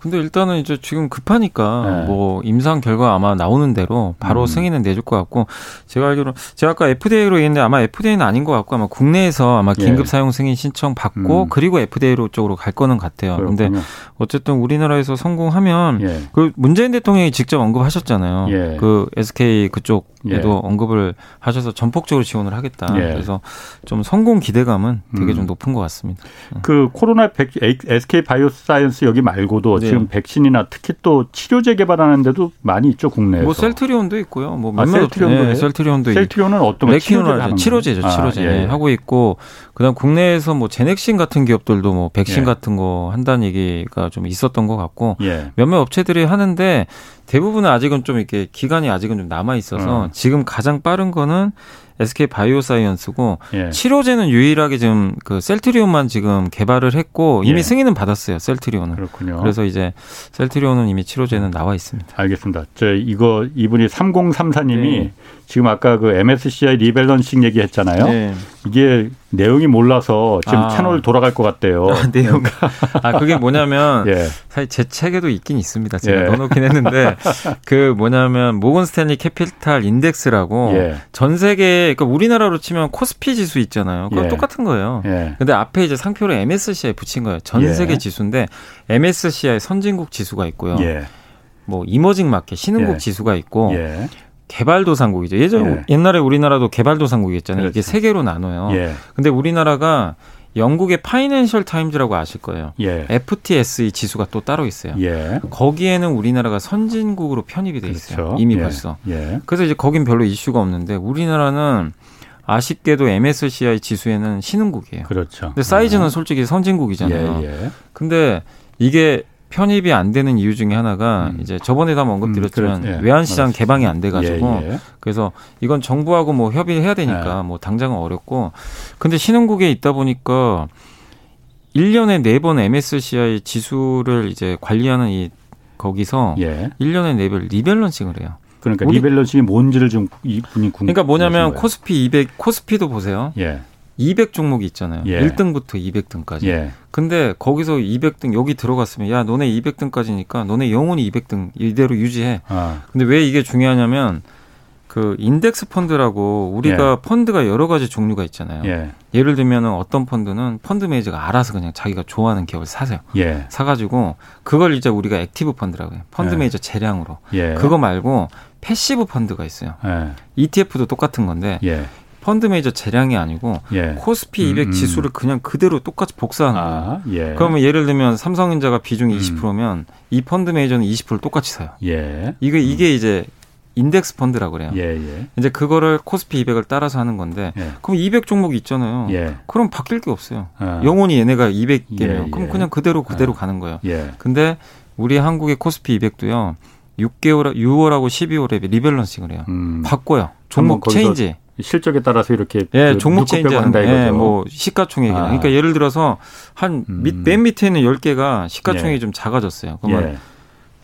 근데 일단은 이제 지금 급하니까 네. 뭐 임상 결과 아마 나오는 대로 바로 음. 승인은 내줄 것 같고 제가 알기로 제가 아까 FDA로 얘기했는데 아마 FDA는 아닌 것 같고 아마 국내에서 아마 예. 긴급 예. 사용 승인 신청 받고 음. 그리고 FDA로 쪽으로 갈 거는 같아요. 그렇군요. 근데 어쨌든 우리나라에서 성공하면 예. 그 문재인 대통령이 직접 언급하셨잖아요. 예. 그 SK 그쪽에도 예. 언급을 하셔서 전폭적으로 지원을 하겠다. 예. 그래서 좀 성공 기대감은 되게 음. 좀 높은 것 같습니다. 그 코로나 백, SK 바이오사이언스 여기 말고도 네. 지금 백신이나 특히 또 치료제 개발하는 데도 많이 있죠 국내에서. 뭐 셀트리온도 있고요. 뭐 아, 셀트리온도 네, 셀트리온도 셀트리온은 어떤 레키노라 치료제죠, 치료제 아, 예. 하고 있고 그다음 국내에서 뭐 제넥신 같은 기업들도 뭐 백신 예. 같은 거 한다는 얘기가 좀 있었던 것 같고 예. 몇몇 업체들이 하는데 대부분은 아직은 좀 이렇게 기간이 아직은 좀 남아 있어서 음. 지금 가장 빠른 거는 SK 바이오사이언스고 예. 치료제는 유일하게 지금 그 셀트리온만 지금 개발을 했고 이미 예. 승인은 받았어요. 셀트리온은. 그렇군요. 그래서 이제 셀트리온은 이미 치료제는 나와 있습니다. 알겠습니다. 저 이거 이분이 3034님이 네. 지금 아까 그 MSCI 리밸런싱 얘기했잖아요. 네. 이게 내용이 몰라서 지금 아. 채널 돌아갈 것 같대요. 아, 내용. 아 그게 뭐냐면 예. 사실 제 책에도 있긴 있습니다. 제가 예. 넣어놓긴 했는데 그 뭐냐면 모건 스탠리 캐피탈 인덱스라고 예. 전 세계 그러니까 우리나라로 치면 코스피 지수 있잖아요. 그거 예. 똑같은 거예요. 예. 근데 앞에 이제 상표를 MSCI 붙인 거예요. 전 예. 세계 지수인데 MSCI 선진국 지수가 있고요. 뭐 emerging market 신흥국 지수가 있고 개발도상국이죠. 예전 예. 옛날에 우리나라도 개발도상국이었잖아요. 그렇죠. 이게 세 개로 나눠요. 예. 근데 우리나라가 영국의 파이낸셜 타임즈라고 아실 거예요. 예. FTSE 지수가 또 따로 있어요. 예. 거기에는 우리나라가 선진국으로 편입이 돼 있어요. 그렇죠. 이미 예. 벌써. 예. 그래서 이제 거긴 별로 이슈가 없는데 우리나라는 아쉽게도 MSCI 지수에는 신흥국이에요. 그렇죠. 근데 사이즈는 음. 솔직히 선진국이잖아요. 예, 예. 근데 이게 편입이 안 되는 이유 중에 하나가 음. 이제 저번에도 한번 언급드렸지만 음, 예. 외환시장 개방이 안 돼가지고 예, 예. 그래서 이건 정부하고 뭐 협의를 해야 되니까 예. 뭐 당장은 어렵고 근데 신흥국에 있다 보니까 1년에 4번 MSCI 지수를 이제 관리하는 이 거기서 예. 1년에 4번 리밸런싱을 해요. 그러니까 rebalancing이 뭔지를 좀 이분이 궁 그러니까 뭐냐면 코스피 200 코스피도 보세요. 예. 200 종목이 있잖아요. 예. 1등부터 200등까지. 예. 근데 거기서 200등 여기 들어갔으면 야 너네 200등까지니까 너네 영원히 200등 이대로 유지해. 아. 근데 왜 이게 중요하냐면 그 인덱스 펀드라고 우리가 예. 펀드가 여러 가지 종류가 있잖아요. 예. 를 들면은 어떤 펀드는 펀드 매니저가 알아서 그냥 자기가 좋아하는 기업을 사세요. 예. 사가지고 그걸 이제 우리가 active 펀드라고 해요. 펀드 예. 매니저 재량으로. 예. 그거 말고 passive 펀드가 있어요. 예. ETF도 똑같은 건데 예. 펀드 매니저 재량이 아니고 예. 코스피 200 음, 음. 지수를 그냥 그대로 똑같이 복사하는 아, 거예요. 예. 그러면 예를 들면 삼성전자가 비중이 음. 20%면 이 펀드 매니저는 20%를 똑같이 사요. 예. 이게 이게 음. 이제 인덱스 펀드라고 그래요. 예, 예. 이제 그거를 코스피 200을 따라서 하는 건데 예. 그럼 200 종목이 있잖아요. 예. 그럼 바뀔 게 없어요. 아. 영원히 얘네가 200개면 예, 그럼 그냥 그대로 그대로 아. 가는 거예요. 근데 우리 한국의 코스피 200도요. 6개월 6월하고 12월에 rebalancing을 해요. 음. 바꿔요. 종목 change. 실적에 따라서 이렇게 예, 그 종목 change 한다 예, 뭐 시가총액이나. 아. 그러니까 예를 들어서 한 맨 음. 밑에 있는 10개가 시가총액이 예. 좀 작아졌어요. 그러면 예.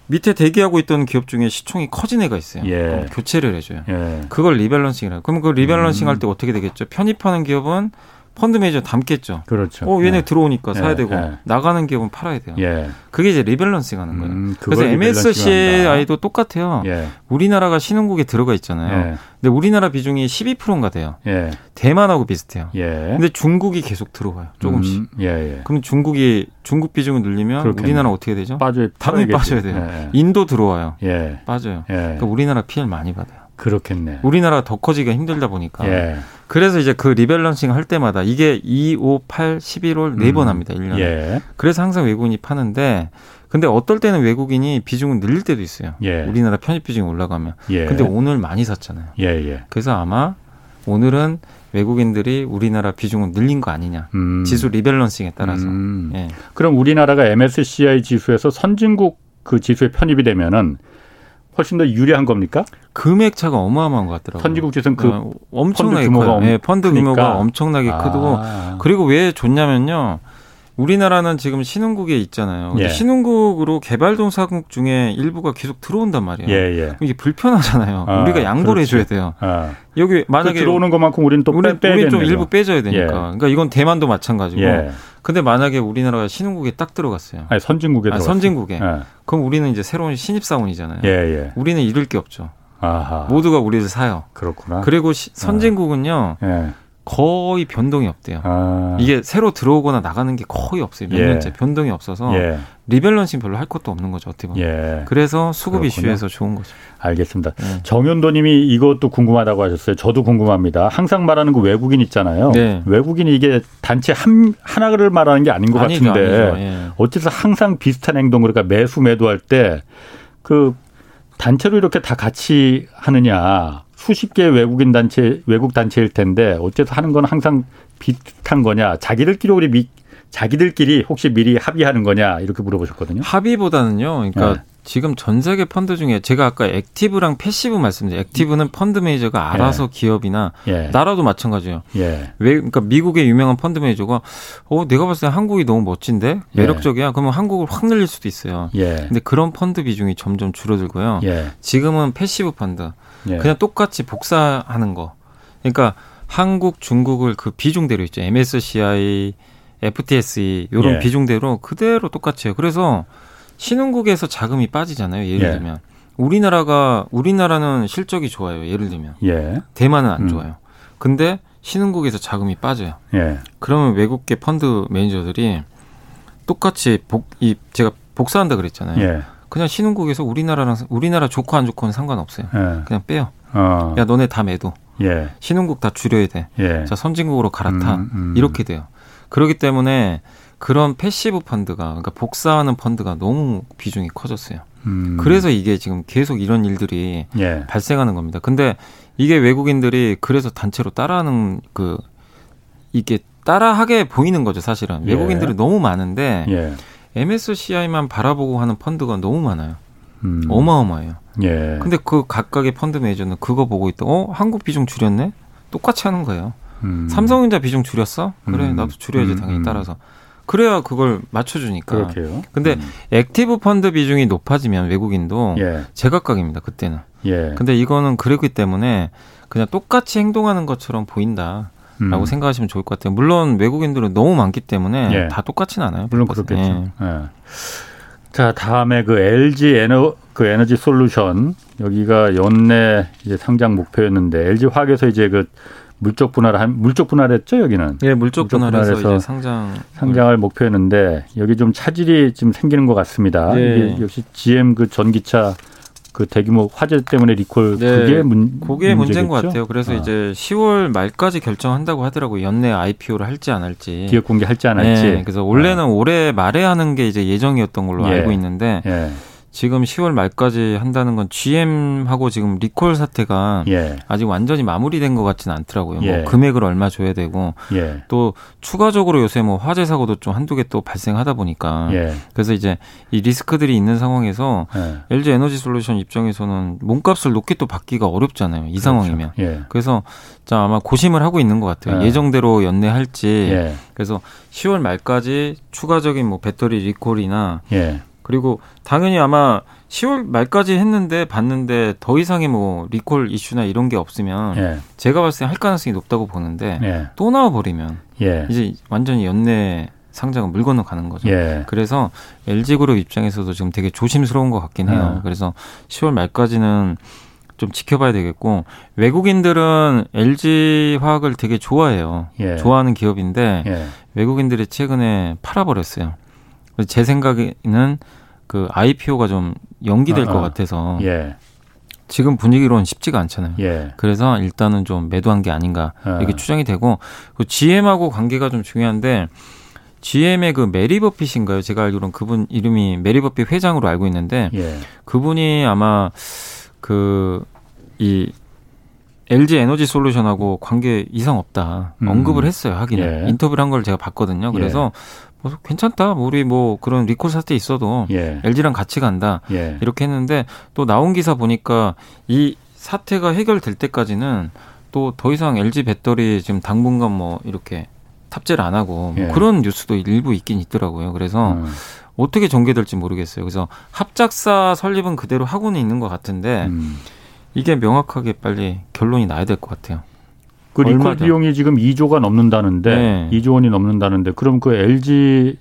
밑에 대기하고 있던 기업 중에 시총이 커진 애가 있어요. 예. 교체를 해줘요. 예. 그걸 rebalancing이라고. 그럼 그 rebalancing 음. 할때 어떻게 되겠죠? 편입하는 기업은 펀드 매니저 담겠죠. 그렇죠. 어, 얘네 네. 들어오니까 사야 예, 되고 예. 나가는 기업은 팔아야 돼요. 예. 그게 이제 rebalancing 하는 거예요. 음, 그래서 MSCI도 똑같아요. 예. 우리나라가 신흥국에 들어가 있잖아요. 예. 근데 우리나라 비중이 12%인가 돼요. 예. 대만하고 비슷해요. 근데 중국이 계속 들어와요. 조금씩. 음, 그럼 중국이 중국 비중을 늘리면 그렇겠네. 우리나라 어떻게 되죠? 빠져 당연히 빠져야 돼요. 인도 들어와요. 빠져요. 그러니까 우리나라 피해를 많이 받아요. 그렇겠네. 우리나라 더 커지기가 힘들다 보니까. 예. 그래서 이제 그 리밸런싱 할 때마다 이게 2, 5, 8, 11월 네번 합니다. 1년에. 예. 그래서 항상 외국인이 파는데 근데 어떨 때는 외국인이 비중을 늘릴 때도 있어요. 예. 우리나라 편입 비중이 올라가면. 예. 근데 오늘 많이 샀잖아요. 예, 예. 그래서 아마 오늘은 외국인들이 우리나라 비중을 늘린 거 아니냐. 음. 지수 리밸런싱에 따라서. 음. 예. 그럼 우리나라가 MSCI 지수에서 선진국 그 지수에 편입이 되면은 훨씬 더 유리한 겁니까? 금액 차가 어마어마한 것 같더라고요. 선진국 지수는 그 어, 엄청나게 펀드 규모가. 네, 펀드. 규모가 엄청나게 아. 크고 그리고 왜 좋냐면요. 우리나라는 지금 신흥국에 있잖아요. 예. 신흥국으로 개발도상국 중에 일부가 계속 들어온단 말이에요. 예, 예. 이게 불편하잖아요. 아, 우리가 양보를 그렇지. 해줘야 돼요. 아. 여기 만약에 그 들어오는 것만큼 우리는 또 우리, 빼, 우리 좀 일부 빼줘야 되니까. 예. 그러니까 이건 대만도 마찬가지고. 예. 근데 만약에 우리나라가 신흥국에 딱 들어갔어요. 아니 선진국에 아, 선진국에. 예. 그럼 우리는 이제 새로운 신입 사원이잖아요. 예, 우리는 잃을 게 없죠. 아하. 모두가 우리를 사요. 그렇구나. 그리고 시, 선진국은요. 거의 변동이 없대요. 아. 이게 새로 들어오거나 나가는 게 거의 없어요. 몇 예. 년째 변동이 없어서 예. 리밸런싱 별로 할 것도 없는 거죠. 어떻게 보면. 예. 그래서 수급 그렇군요. 이슈에서 좋은 거죠. 알겠습니다. 네. 정현도님이 이것도 궁금하다고 하셨어요. 저도 궁금합니다. 항상 말하는 그 외국인 있잖아요. 네. 외국인이 이게 단체 한 하나를 말하는 게 아닌 것 아니죠, 같은데 아니죠. 예. 어째서 항상 비슷한 행동 그러니까 매수 매도할 때 그 단체로 이렇게 다 같이 하느냐. 수십 개 외국인 단체 외국 단체일 텐데 어째서 하는 건 항상 비슷한 거냐? 자기들끼리 우리 미, 자기들끼리 혹시 미리 합의하는 거냐 이렇게 물어보셨거든요. 합의보다는요. 그러니까 네. 지금 전 세계 펀드 중에 제가 아까 active랑 passive 말씀드린 active는 펀드 매니저가 알아서 예. 기업이나 예. 나라도 마찬가지예요. 예. 왜 그러니까 미국의 유명한 펀드 매니저가 어 내가 봤을 때 한국이 너무 멋진데 예. 매력적이야. 그러면 한국을 확 늘릴 수도 있어요. 예. 근데 그런 펀드 비중이 점점 줄어들고요. 예. 지금은 passive 펀드 그냥 똑같이 복사하는 거. 그러니까 한국, 중국을 그 비중대로 있죠. MSCI, FTSE 이런 비중대로 그대로 똑같이 해요. 그래서 신흥국에서 자금이 빠지잖아요. 예를 예. 들면 우리나라가 우리나라는 실적이 좋아요. 예를 들면 예. 대만은 안 음. 좋아요. 근데 신흥국에서 자금이 빠져요. 예. 그러면 외국계 펀드 매니저들이 똑같이 복, 이 제가 복사한다 그랬잖아요. 예. 그냥 신흥국에서 우리나라랑 우리나라 좋고 안 좋고는 상관없어요. 예. 그냥 빼요. 어. 야 너네 다 매도. 예. 신흥국 다 줄여야 돼. 자 선진국으로 갈아타. 음, 음. 이렇게 돼요. 그렇기 때문에 그런 passive 펀드가 그러니까 복사하는 펀드가 너무 비중이 커졌어요. 음. 그래서 이게 지금 계속 이런 일들이 예. 발생하는 겁니다. 근데 이게 외국인들이 그래서 단체로 따라하는 그 이게 따라하게 보이는 거죠, 사실은. 예. 외국인들이 너무 많은데 예. MSCI만 바라보고 하는 펀드가 너무 많아요. 음. 어마어마해요. 예. 근데 그 각각의 펀드 매니저는 그거 보고 있다. 어, 한국 비중 줄였네? 똑같이 하는 거예요. 음. 삼성전자 비중 줄였어? 그래, 음. 나도 줄여야지 음. 당연히 따라서. 그래야 그걸 맞춰주니까. 그렇게요. 근데 음. active 펀드 비중이 높아지면 외국인도 예. 제각각입니다. 그때는. 예. 근데 이거는 그렇기 때문에 그냥 똑같이 행동하는 것처럼 보인다. 라고 음. 생각하시면 좋을 것 같아요. 물론 외국인들은 너무 많기 때문에 예. 다 똑같지는 않아요. 물론 그렇겠죠. 예. 예. 자, 다음에 그 LG 에너 그 에너지 솔루션 여기가 연내 이제 상장 목표였는데 LG 화학에서 이제 그 물적 분할 한 물적 분할했죠 여기는. 예, 물적, 물적 분할해서 상장 상장을 목표했는데 여기 좀 차질이 좀 생기는 것 같습니다. 예. 이게 역시 GM 그 전기차 그 대규모 화재 때문에 리콜 네. 그게 문 그게 문제인 것 같아요. 그래서 아. 이제 10월 말까지 결정한다고 하더라고요. 연내 IPO를 할지 안 할지. 기업 공개 할지 안 할지. 네. 그래서 원래는 아. 올해 말에 하는 게 이제 예정이었던 걸로 예. 알고 있는데 예. 지금 10월 말까지 한다는 건 GM하고 지금 리콜 사태가 예. 아직 완전히 마무리된 것 같지는 않더라고요. 뭐 예. 뭐 금액을 얼마 줘야 되고 예. 또 추가적으로 요새 뭐 화재 사고도 좀 한두 개 또 발생하다 보니까 예. 그래서 이제 이 리스크들이 있는 상황에서 LG 예. 에너지 솔루션 입장에서는 몸값을 높게 또 받기가 어렵잖아요. 이 그렇죠. 상황이면. 예. 그래서 자 아마 고심을 하고 있는 것 같아요. 예정대로 연내할지. 그래서 10월 말까지 추가적인 뭐 배터리 리콜이나 그리고 당연히 아마 10월 말까지 했는데 봤는데 더 이상의 뭐 리콜 이슈나 이런 게 없으면 예. 제가 봤을 때 할 가능성이 높다고 보는데 예. 또 나와 버리면 예. 이제 완전히 연내 상장은 물 건너 가는 거죠. 예. 그래서 LG그룹 입장에서도 지금 되게 조심스러운 것 같긴 해요. 예. 그래서 10월 말까지는 좀 지켜봐야 되겠고 외국인들은 LG 화학을 되게 좋아해요. 예. 좋아하는 기업인데 외국인들이 최근에 팔아버렸어요. 제 생각에는 그 IPO가 좀 연기될 아, 것 아. 같아서 예. 지금 분위기로는 쉽지가 않잖아요. 예. 그래서 일단은 좀 매도한 게 아닌가 아. 이렇게 추정이 되고 그 GM하고 관계가 좀 중요한데 GM의 그 메리 바라인가요? 제가 알기로는 그분 이름이 메리 바라 회장으로 알고 있는데 예. 그분이 아마 그 이 LG 에너지 솔루션하고 관계 이상 없다 음. 언급을 했어요 하긴 예. 인터뷰를 한 걸 제가 봤거든요. 그래서 예. 뭐 괜찮다. 뭐 우리 뭐 그런 리콜 사태 있어도 예. LG랑 같이 간다. 예. 이렇게 했는데 또 나온 기사 보니까 이 사태가 해결될 때까지는 또 더 이상 LG 배터리 지금 당분간 뭐 이렇게 탑재를 안 하고 뭐 예. 그런 뉴스도 일부 있긴 있더라고요. 그래서 음. 어떻게 전개될지 모르겠어요. 그래서 합작사 설립은 그대로 하고는 있는 것 같은데 음. 이게 명확하게 빨리 결론이 나야 될 것 같아요. 그 리콜 비용이 지금 2조가 넘는다는데 네. 2조 원이 넘는다는데 그럼 그 LG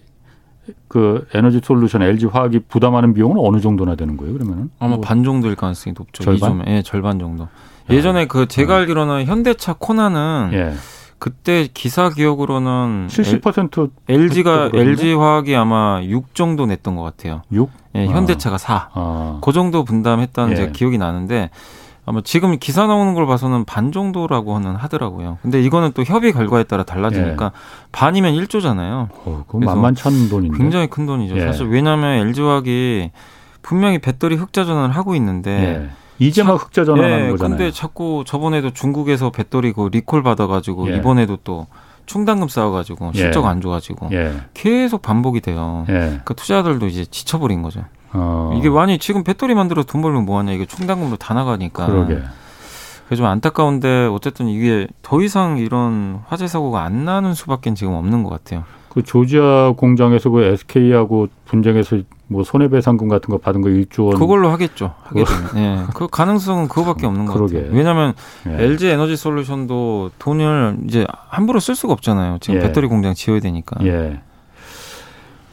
그 에너지 솔루션 LG 화학이 부담하는 비용은 어느 정도나 되는 거예요? 그러면은 아마 반 정도일 가능성이 높죠. 절반? 예, 네, 절반 정도. 예전에 그 제가 네. 알기로는 현대차 코나는 예. 그때 기사 기억으로는 70% LG가 LG 화학이 아마 6 정도 냈던 것 같아요. 6? 예, 현대차가 4. 아. 그 정도 분담했다는 예. 제 기억이 나는데 아마 지금 기사 나오는 걸 봐서는 반 정도라고는 하더라고요. 근데 이거는 또 협의 결과에 따라 달라지니까 예. 반이면 1조잖아요. 어, 그건 만만찮은 돈인데. 굉장히 큰 돈이죠. 예. 사실 왜냐하면 LG화학이 분명히 배터리 흑자 전환을 하고 있는데 예. 이제 막 흑자 전환하는 예, 거잖아요. 근데 자꾸 저번에도 중국에서 배터리 그 리콜 받아가지고 예. 이번에도 또 충당금 쌓아가지고 실적 안 좋아지고 계속 반복이 돼요. 그 투자들도 이제 지쳐버린 거죠. 어. 이게 많이 지금 배터리 만들어 돈 벌면 뭐하냐 이게 충당금도 다 나가니까. 그러게. 그게 좀 안타까운데 어쨌든 이게 더 이상 이런 화재 사고가 안 나는 수밖에 지금 없는 것 같아요. 그 조지아 공장에서 그 SK하고 분쟁해서 뭐 손해배상금 같은 거 받은 거 1조 원 그걸로 하겠죠. 하게 되면. 예. 그 가능성은 그거밖에 없는 것 그러게. 같아요. 왜냐하면 예. LG 에너지 솔루션도 돈을 이제 함부로 쓸 수가 없잖아요. 지금 예. 배터리 공장 지어야 되니까. 예.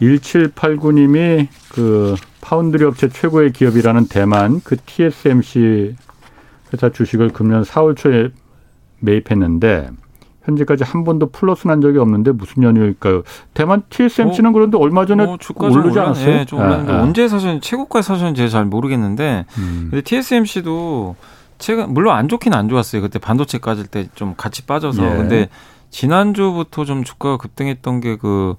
1789님이 그 파운드리 업체 최고의 기업이라는 대만 그 TSMC 회사 주식을 금년 4월 초에 매입했는데 현재까지 한 번도 플러스 난 적이 없는데 무슨 연유일까요? 대만 TSMC는 어, 그런데 얼마 전에 어, 오르지 않았어요? 네, 좀 올랐는데 아, 아. 언제 사실 최고가 사실은 제가 잘 모르겠는데 음. 근데 TSMC도 최근 물론 안 좋긴 안 좋았어요. 그때 반도체 까질 때 좀 같이 빠져서 예. 근데 지난주부터 좀 주가가 급등했던 게그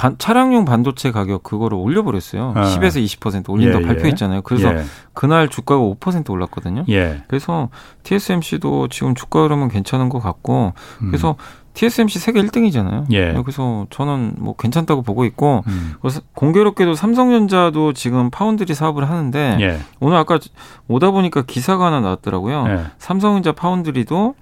반, 차량용 반도체 가격 그거를 올려버렸어요. 아. 10에서 20% 올린다고 예, 예, 발표했잖아요. 그래서 예. 그날 주가가 5% 올랐거든요. 예. 그래서 TSMC도 지금 주가 흐름은 괜찮은 것 같고 음. 그래서 TSMC 세계 1등이잖아요. 예. 그래서 저는 뭐 괜찮다고 보고 있고 음. 그래서 공교롭게도 삼성전자도 지금 파운드리 사업을 하는데 예. 오늘 아까 오다 보니까 기사가 하나 나왔더라고요. 예. 삼성전자 foundry도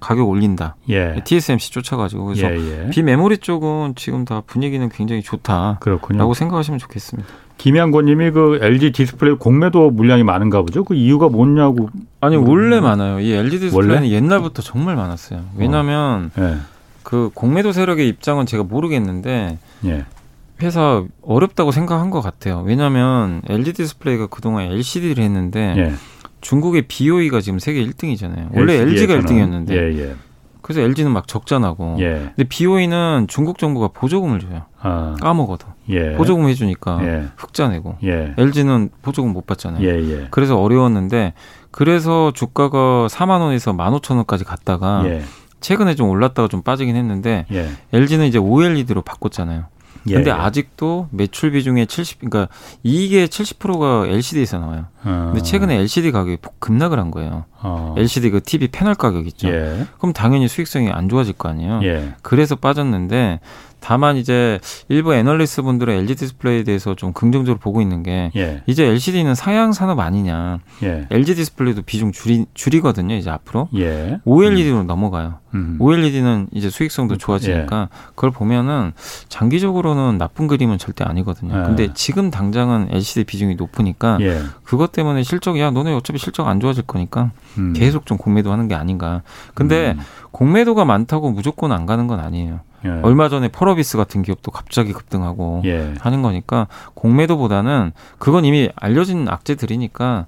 가격 올린다. 예. TSMC 쫓아가지고 그래서 예, 예. 비메모리 쪽은 지금 다 분위기는 굉장히 좋다. 그렇군요. 라고 생각하시면 좋겠습니다. 김양권님이 그 LG 디스플레이 공매도 물량이 많은가 보죠. 그 이유가 뭐냐고. 아니 원래 많아요. 이 LG 디스플레이는 원래? 옛날부터 정말 많았어요. 왜냐하면 어. 예. 그 공매도 세력의 입장은 제가 모르겠는데 예. 회사 어렵다고 생각한 것 같아요. 왜냐하면 LG 디스플레이가 그동안 LCD를 했는데. 예. 중국의 BOE가 지금 세계 1등이잖아요. 원래 LG가 1등이었는데. 예, 예. 그래서 LG는 막 적자나고. 예. 근데 BOE는 중국 정부가 보조금을 줘요. 아. 까먹어도. 예. 보조금 해주니까 예. 흑자 내고. LG는 예. 보조금 못 받잖아요. 예, 그래서 어려웠는데 그래서 주가가 4만 원에서 1만 5천 원까지 갔다가 최근에 좀 올랐다가 좀 빠지긴 했는데 LG는 이제 OLED로 바꿨잖아요. 예, 근데 예. 아직도 매출 비중의 70, 그러니까 이익의 70%가 LCD에서 나와요. 어. 근데 최근에 LCD 가격이 급락을 한 거예요. 어. LCD 그 TV 패널 가격 있죠. 예. 그럼 당연히 수익성이 안 좋아질 거 아니에요. 예. 그래서 빠졌는데 다만 이제 일부 애널리스트 분들은 LG 디스플레이에 대해서 좀 긍정적으로 보고 있는 게 예. 이제 LCD는 사양 산업 아니냐. 예. LG 디스플레이도 비중 줄이 줄이거든요. 이제 앞으로 예. OLED로 음. 넘어가요. 음. OLED는 이제 수익성도 음. 좋아지니까 예. 그걸 보면은 장기적으로는 나쁜 그림은 절대 아니거든요. 예. 근데 지금 당장은 LCD 비중이 높으니까 예. 그것 때문에 실적이 야 너네 어차피 실적 안 좋아질 거니까 음. 계속 좀 공매도 하는 게 아닌가. 근데 음. 공매도가 많다고 무조건 안 가는 건 아니에요. 예. 얼마 전에 펄어비스 같은 기업도 갑자기 급등하고 예. 하는 거니까 공매도보다는 그건 이미 알려진 악재들이니까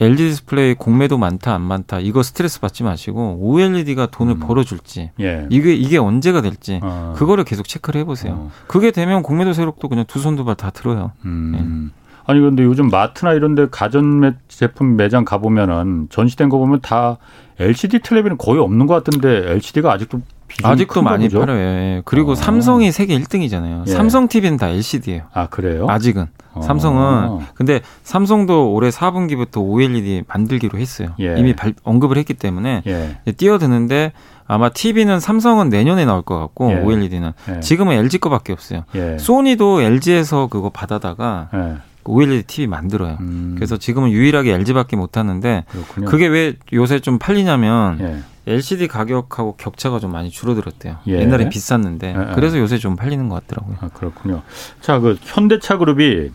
LG 디스플레이 공매도 많다 안 많다 이거 스트레스 받지 마시고 OLED가 돈을 음. 벌어줄지 예. 이게 이게 언제가 될지 어. 그거를 계속 체크를 해보세요. 어. 그게 되면 공매도 세력도 그냥 두 손 두 발 다 들어요. 음. 예. 아니 근데 요즘 마트나 이런데 가전 제품 매장 가 보면은 전시된 거 보면 다 LCD 텔레비는 거의 없는 것 같은데 LCD가 아직도 아직도 많이 거죠? 팔아요. 예. 그리고 어. 삼성이 세계 1등이잖아요. 예. 삼성 TV는 다 LCD예요. 아 그래요? 아직은 어. 삼성은 근데 삼성도 올해 4분기부터 OLED 만들기로 했어요. 예. 이미 발, 언급을 했기 때문에 예. 뛰어드는데 아마 TV는 삼성은 내년에 나올 것 같고 예. OLED는 예. 지금은 LG 거밖에 없어요. 예. 소니도 LG에서 그거 받아다가 OLED TV 만들어요. 음. 그래서 지금은 유일하게 LG밖에 못 하는데 그렇군요. 그게 왜 요새 좀 팔리냐면 예. LCD 가격하고 격차가 좀 많이 줄어들었대요. 예. 옛날에 비쌌는데 예, 예. 그래서 요새 좀 팔리는 것 같더라고요. 아, 그렇군요. 자, 그 현대차 그룹이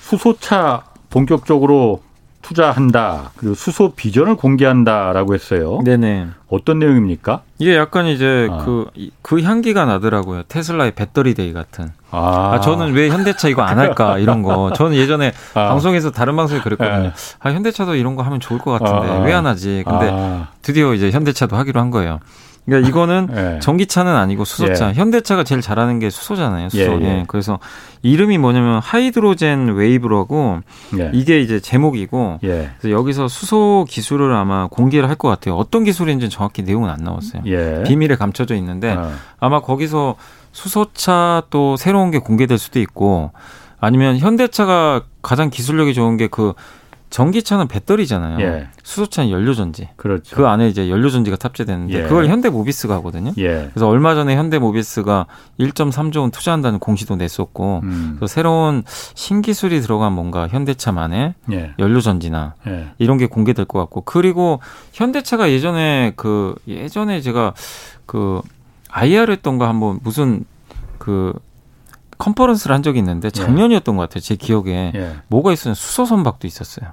수소차 본격적으로 투자한다. 그리고 수소 비전을 공개한다라고 했어요. 네네. 어떤 내용입니까? 이게 약간 이제 아. 그, 그 향기가 나더라고요. 테슬라의 Battery Day 같은. 아. 아 저는 왜 현대차 이거 안 할까 이런 거. 저는 예전에 아. 방송에서 다른 방송에 그랬거든요. 네. 아, 현대차도 이런 거 하면 좋을 것 같은데 아. 왜 안 하지? 근데 아. 드디어 이제 현대차도 하기로 한 거예요. 그러니까 이거는 예. 전기차는 아니고 수소차. 예. 현대차가 제일 잘하는 게 수소잖아요. 수소. 예, 예. 예. 그래서 이름이 뭐냐면 Hydrogen Wave라고 예. 이게 이제 제목이고 예. 그래서 여기서 수소 기술을 아마 공개를 할 것 같아요. 어떤 기술인지는 정확히 내용은 안 나왔어요. 비밀에 감춰져 있는데 어. 아마 거기서 수소차 또 새로운 게 공개될 수도 있고 아니면 현대차가 가장 기술력이 좋은 게 그 전기차는 배터리잖아요. 예. 수소차는 연료전지. 그렇죠. 그 안에 이제 연료전지가 탑재되는데 예. 그걸 현대모비스가 하거든요. 예. 그래서 얼마 전에 현대모비스가 1.3조 원 투자한다는 공시도 냈었고 음. 그래서 새로운 신기술이 들어간 뭔가 현대차만의 예. 연료전지나 예. 이런 게 공개될 것 같고 그리고 현대차가 예전에 그 예전에 제가 그 IR 했던 거 한번 무슨 그 컨퍼런스를 한 적이 있는데 예. 작년이었던 것 같아요. 제 기억에 예. 뭐가 있었냐 수소 선박도 있었어요.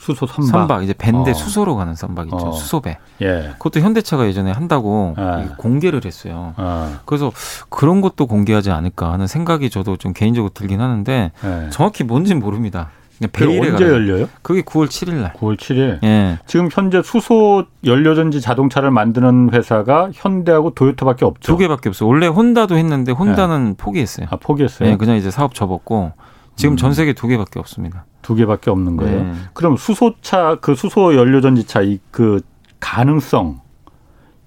수소 선박. 선박 이제 배인데 어. 수소로 가는 선박 있죠. 어. 수소배. 예. 그것도 현대차가 예전에 한다고 예. 공개를 했어요. 어. 그래서 그런 것도 공개하지 않을까 하는 생각이 저도 좀 개인적으로 들긴 하는데 예. 정확히 뭔지는 모릅니다. 배일에 언제 가요. 열려요? 그게 9월 7일 날. 9월 7일. 예. 지금 현재 수소 연료전지 자동차를 만드는 회사가 현대하고 도요타밖에 없죠. 두 개밖에 없어요. 원래 혼다도 했는데 혼다는 예. 포기했어요. 아, 포기했어요. 예, 그냥 이제 사업 접었고 지금 음. 전 세계 두 개밖에 없습니다. 두 개밖에 없는 거예요. 네. 그럼 수소차 그 수소 연료 전지차 이 그 가능성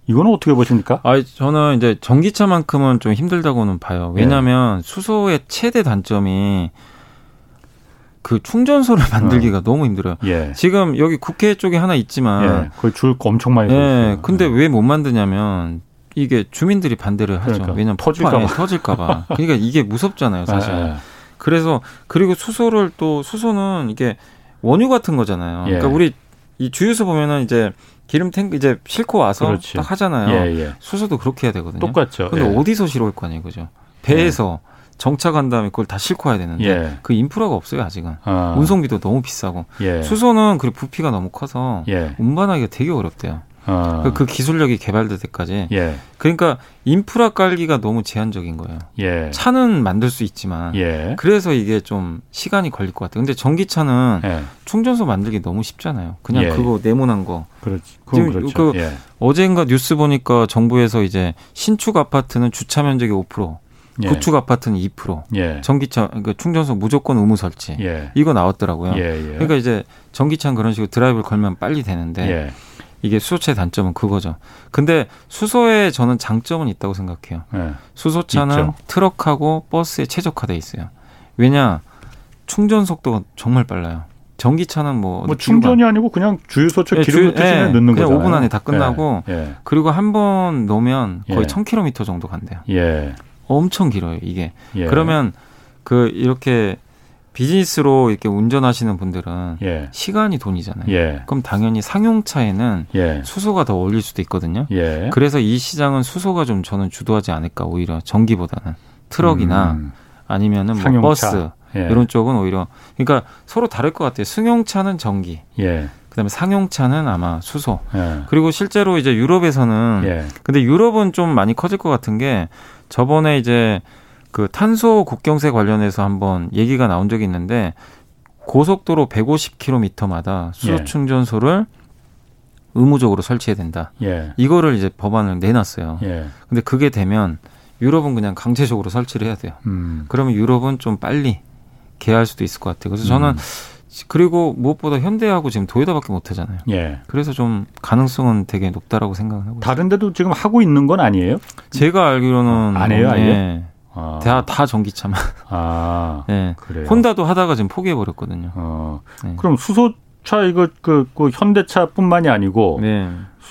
이거는 어떻게 보십니까? 아, 저는 이제 전기차만큼은 좀 힘들다고는 봐요. 왜냐하면 예. 수소의 최대 단점이 그 충전소를 만들기가 어. 너무 힘들어요. 예. 지금 여기 국회 쪽에 하나 있지만 예. 그줄 엄청 많이 예. 근데 예. 왜못 만드냐면 이게 주민들이 반대를 하죠. 그러니까. 왜냐면 터질까 터질까 봐. 그러니까 이게 무섭잖아요, 사실. 예. 그래서 그리고 수소를 또 수소는 이게 원유 같은 거잖아요. 그러니까 예. 우리 이 주유소 보면은 이제 기름 탱크 이제 싣고 와서 그렇지. 딱 하잖아요. 예, 예. 수소도 그렇게 해야 되거든요. 똑같죠. 근데 예. 어디서 실어올 거 아니에요, 그죠? 배에서 예. 정착한 다음에 그걸 다 싣고 와야 되는데 예. 그 인프라가 없어요 아직은 아. 운송비도 너무 비싸고 예. 수소는 그리고 부피가 너무 커서 운반하기가 되게 어렵대요. 어. 그, 그 기술력이 개발될 때까지. 예. 그러니까 인프라 깔기가 너무 제한적인 거예요. 예. 차는 만들 수 있지만 예. 그래서 이게 좀 시간이 걸릴 것 같아요. 근데 전기차는 예. 충전소 만들기 너무 쉽잖아요. 그냥 예. 그거 네모난 거. 그렇지. 그건 그렇죠. 그 예. 어젠가 뉴스 보니까 정부에서 이제 신축 아파트는 주차 면적이 5%. 예. 구축 아파트는 2%, 예. 전기차 그러니까 충전소 무조건 의무 설치 예. 이거 나왔더라고요. 그러니까 이제 전기차는 그런 식으로 드라이브를 걸면 빨리 되는데 이게 수소차의 단점은 그거죠. 근데 수소에 저는 장점은 있다고 생각해요. 네. 수소차는 있죠. 트럭하고 버스에 최적화돼 있어요. 왜냐 충전 속도가 정말 빨라요. 전기차는 뭐, 뭐 충전이 아니고 그냥 주유소처 네, 기름 넣듯이 네, 넣는 거잖아요. 5분 안에 다 끝나고 네, 네. 그리고 한번 놓으면 거의 예. 1000km 정도 간대요. 예. 엄청 길어요, 이게. 예. 그러면 그 이렇게 비즈니스로 이렇게 운전하시는 분들은 예. 시간이 돈이잖아요. 예. 그럼 당연히 상용차에는 예. 수소가 더 어울릴 수도 있거든요. 예. 그래서 이 시장은 수소가 좀 저는 주도하지 않을까 오히려 전기보다는 트럭이나 음. 아니면은 뭐 버스 예. 이런 쪽은 오히려 그러니까 서로 다를 것 같아요. 승용차는 전기. 예. 그다음에 상용차는 아마 수소. 그리고 실제로 이제 유럽에서는 근데 유럽은 좀 많이 커질 것 같은 게 저번에 이제 그 탄소 국경세 관련해서 한번 얘기가 나온 적이 있는데 고속도로 150km마다 수소 예. 충전소를 의무적으로 설치해야 된다. 예. 이거를 이제 법안을 내놨어요. 예. 근데 그게 되면 유럽은 그냥 강제적으로 설치를 해야 돼요. 음. 그러면 유럽은 좀 빨리 개할 수도 있을 것 같아요. 그래서 저는 음. 그리고 무엇보다 현대하고 지금 도요다밖에 못 하잖아요. 예. 그래서 좀 가능성은 되게 높다라고 생각을 하고 다른 데도 지금 하고 있는 건 아니에요? 제가 알기로는 안 해요, 아예. 아. 다, 다 전기차만. 아, 네. 그래요. 혼다도 하다가 지금 포기해 버렸거든요. 어. 네. 그럼 수소차 이거 그, 그 현대차뿐만이 아니고 네.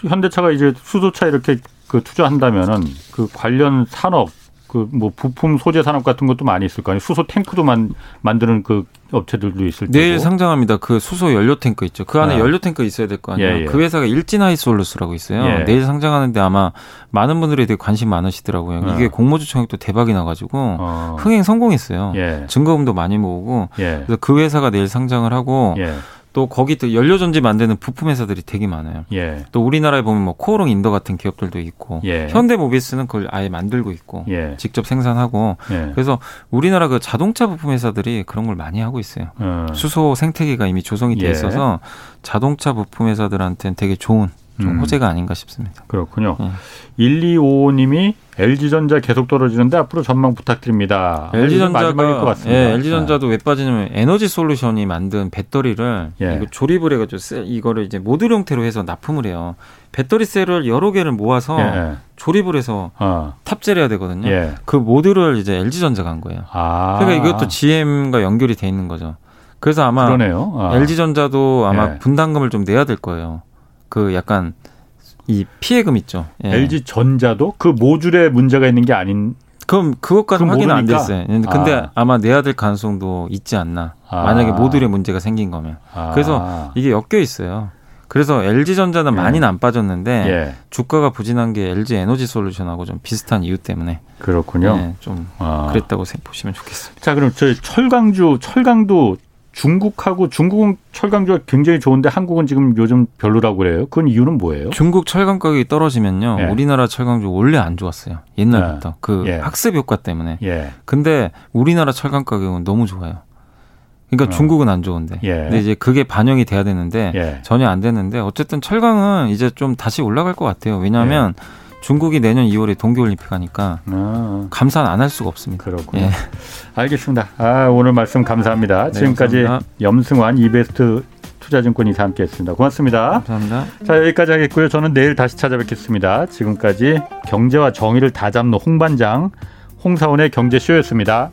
현대차가 이제 수소차 이렇게 그 투자한다면은 그 관련 산업 그 뭐 부품 소재 산업 같은 것도 많이 있을 거 아니에요. 수소 탱크도 만 만드는 그 업체들도 있을 테고. 내일 상장합니다. 그 수소 연료 탱크 있죠. 그 안에 아. 연료 탱크 있어야 될 거 아니에요. 예, 예. 그 회사가 일진하이솔루스라고 있어요. 예. 내일 상장하는데 아마 많은 분들이 되게 관심 많으시더라고요. 이게 어. 공모주 청약도 대박이 나가지고 어. 흥행 성공했어요. 예. 증거금도 많이 모으고. 예. 그래서 그 회사가 내일 상장을 하고. 예. 또 거기 또 연료전지 만드는 부품 회사들이 되게 많아요. 예. 또 우리나라에 보면 뭐 코오롱 인더 같은 기업들도 있고 예. 현대모비스는 그걸 아예 만들고 있고 예. 직접 생산하고 예. 그래서 우리나라 그 자동차 부품 회사들이 그런 걸 많이 하고 있어요. 어. 수소 생태계가 이미 조성이 돼 예. 있어서 자동차 부품 회사들한테는 되게 좋은 좀 음. 호재가 아닌가 싶습니다. 그렇군요. 예. 1255님이 LG전자 계속 떨어지는데 앞으로 전망 부탁드립니다. LG전자가 예, LG전자도 왜 빠지냐면 에너지 솔루션이 만든 배터리를 예. 이거 조립을 해가지고 셀, 이거를 이제 모듈 형태로 해서 납품을 해요. 배터리 셀을 여러 개를 모아서 예. 조립을 해서 어. 탑재를 해야 되거든요. 예. 그 모듈을 이제 LG전자가 한 거예요. 아. 그러니까 이것도 GM과 연결이 돼 있는 거죠. 그래서 아마 아. LG전자도 아마 예. 분담금을 좀 내야 될 거예요. 그 약간 이 피해금 있죠. 예. LG 전자도 그 모듈에 문제가 있는 게 아닌 그럼 그것까지 확인은 안 됐어요. 근데 아. 마 내야 될 가능성도 있지 않나. 아. 만약에 모듈에 문제가 생긴 거면. 아. 그래서 이게 엮여 있어요. 그래서 LG 전자는 예. 많이는 안 빠졌는데 예. 주가가 부진한 게 LG 에너지 솔루션하고 좀 비슷한 이유 때문에 그렇군요. 예, 좀 아. 그랬다고 보시면 좋겠습니다. 자, 그럼 저희 철강주 철강도 중국하고 중국은 철강주가 굉장히 좋은데 한국은 지금 요즘 별로라고 그래요. 그건 이유는 뭐예요? 중국 철강 가격이 떨어지면요. 예. 우리나라 철강주 원래 안 좋았어요. 옛날부터. 예. 그 예. 학습 효과 때문에. 예. 근데 우리나라 철강 가격은 너무 좋아요. 그러니까 어. 중국은 안 좋은데. 예. 근데 이제 그게 반영이 돼야 되는데 예. 전혀 안 되는데 어쨌든 철강은 이제 좀 다시 올라갈 것 같아요. 왜냐하면 중국이 내년 2월에 동계올림픽 하니까 아. 감산 안할 수가 없습니다. 그렇군요. 예. 알겠습니다. 아, 오늘 말씀 감사합니다. 네, 지금까지 감사합니다. 염승환 이베스트 투자증권 이사 함께했습니다. 고맙습니다. 감사합니다. 자 여기까지 하겠고요. 저는 내일 다시 찾아뵙겠습니다. 지금까지 경제와 정의를 다 잡는 홍반장 홍사원의 경제쇼였습니다.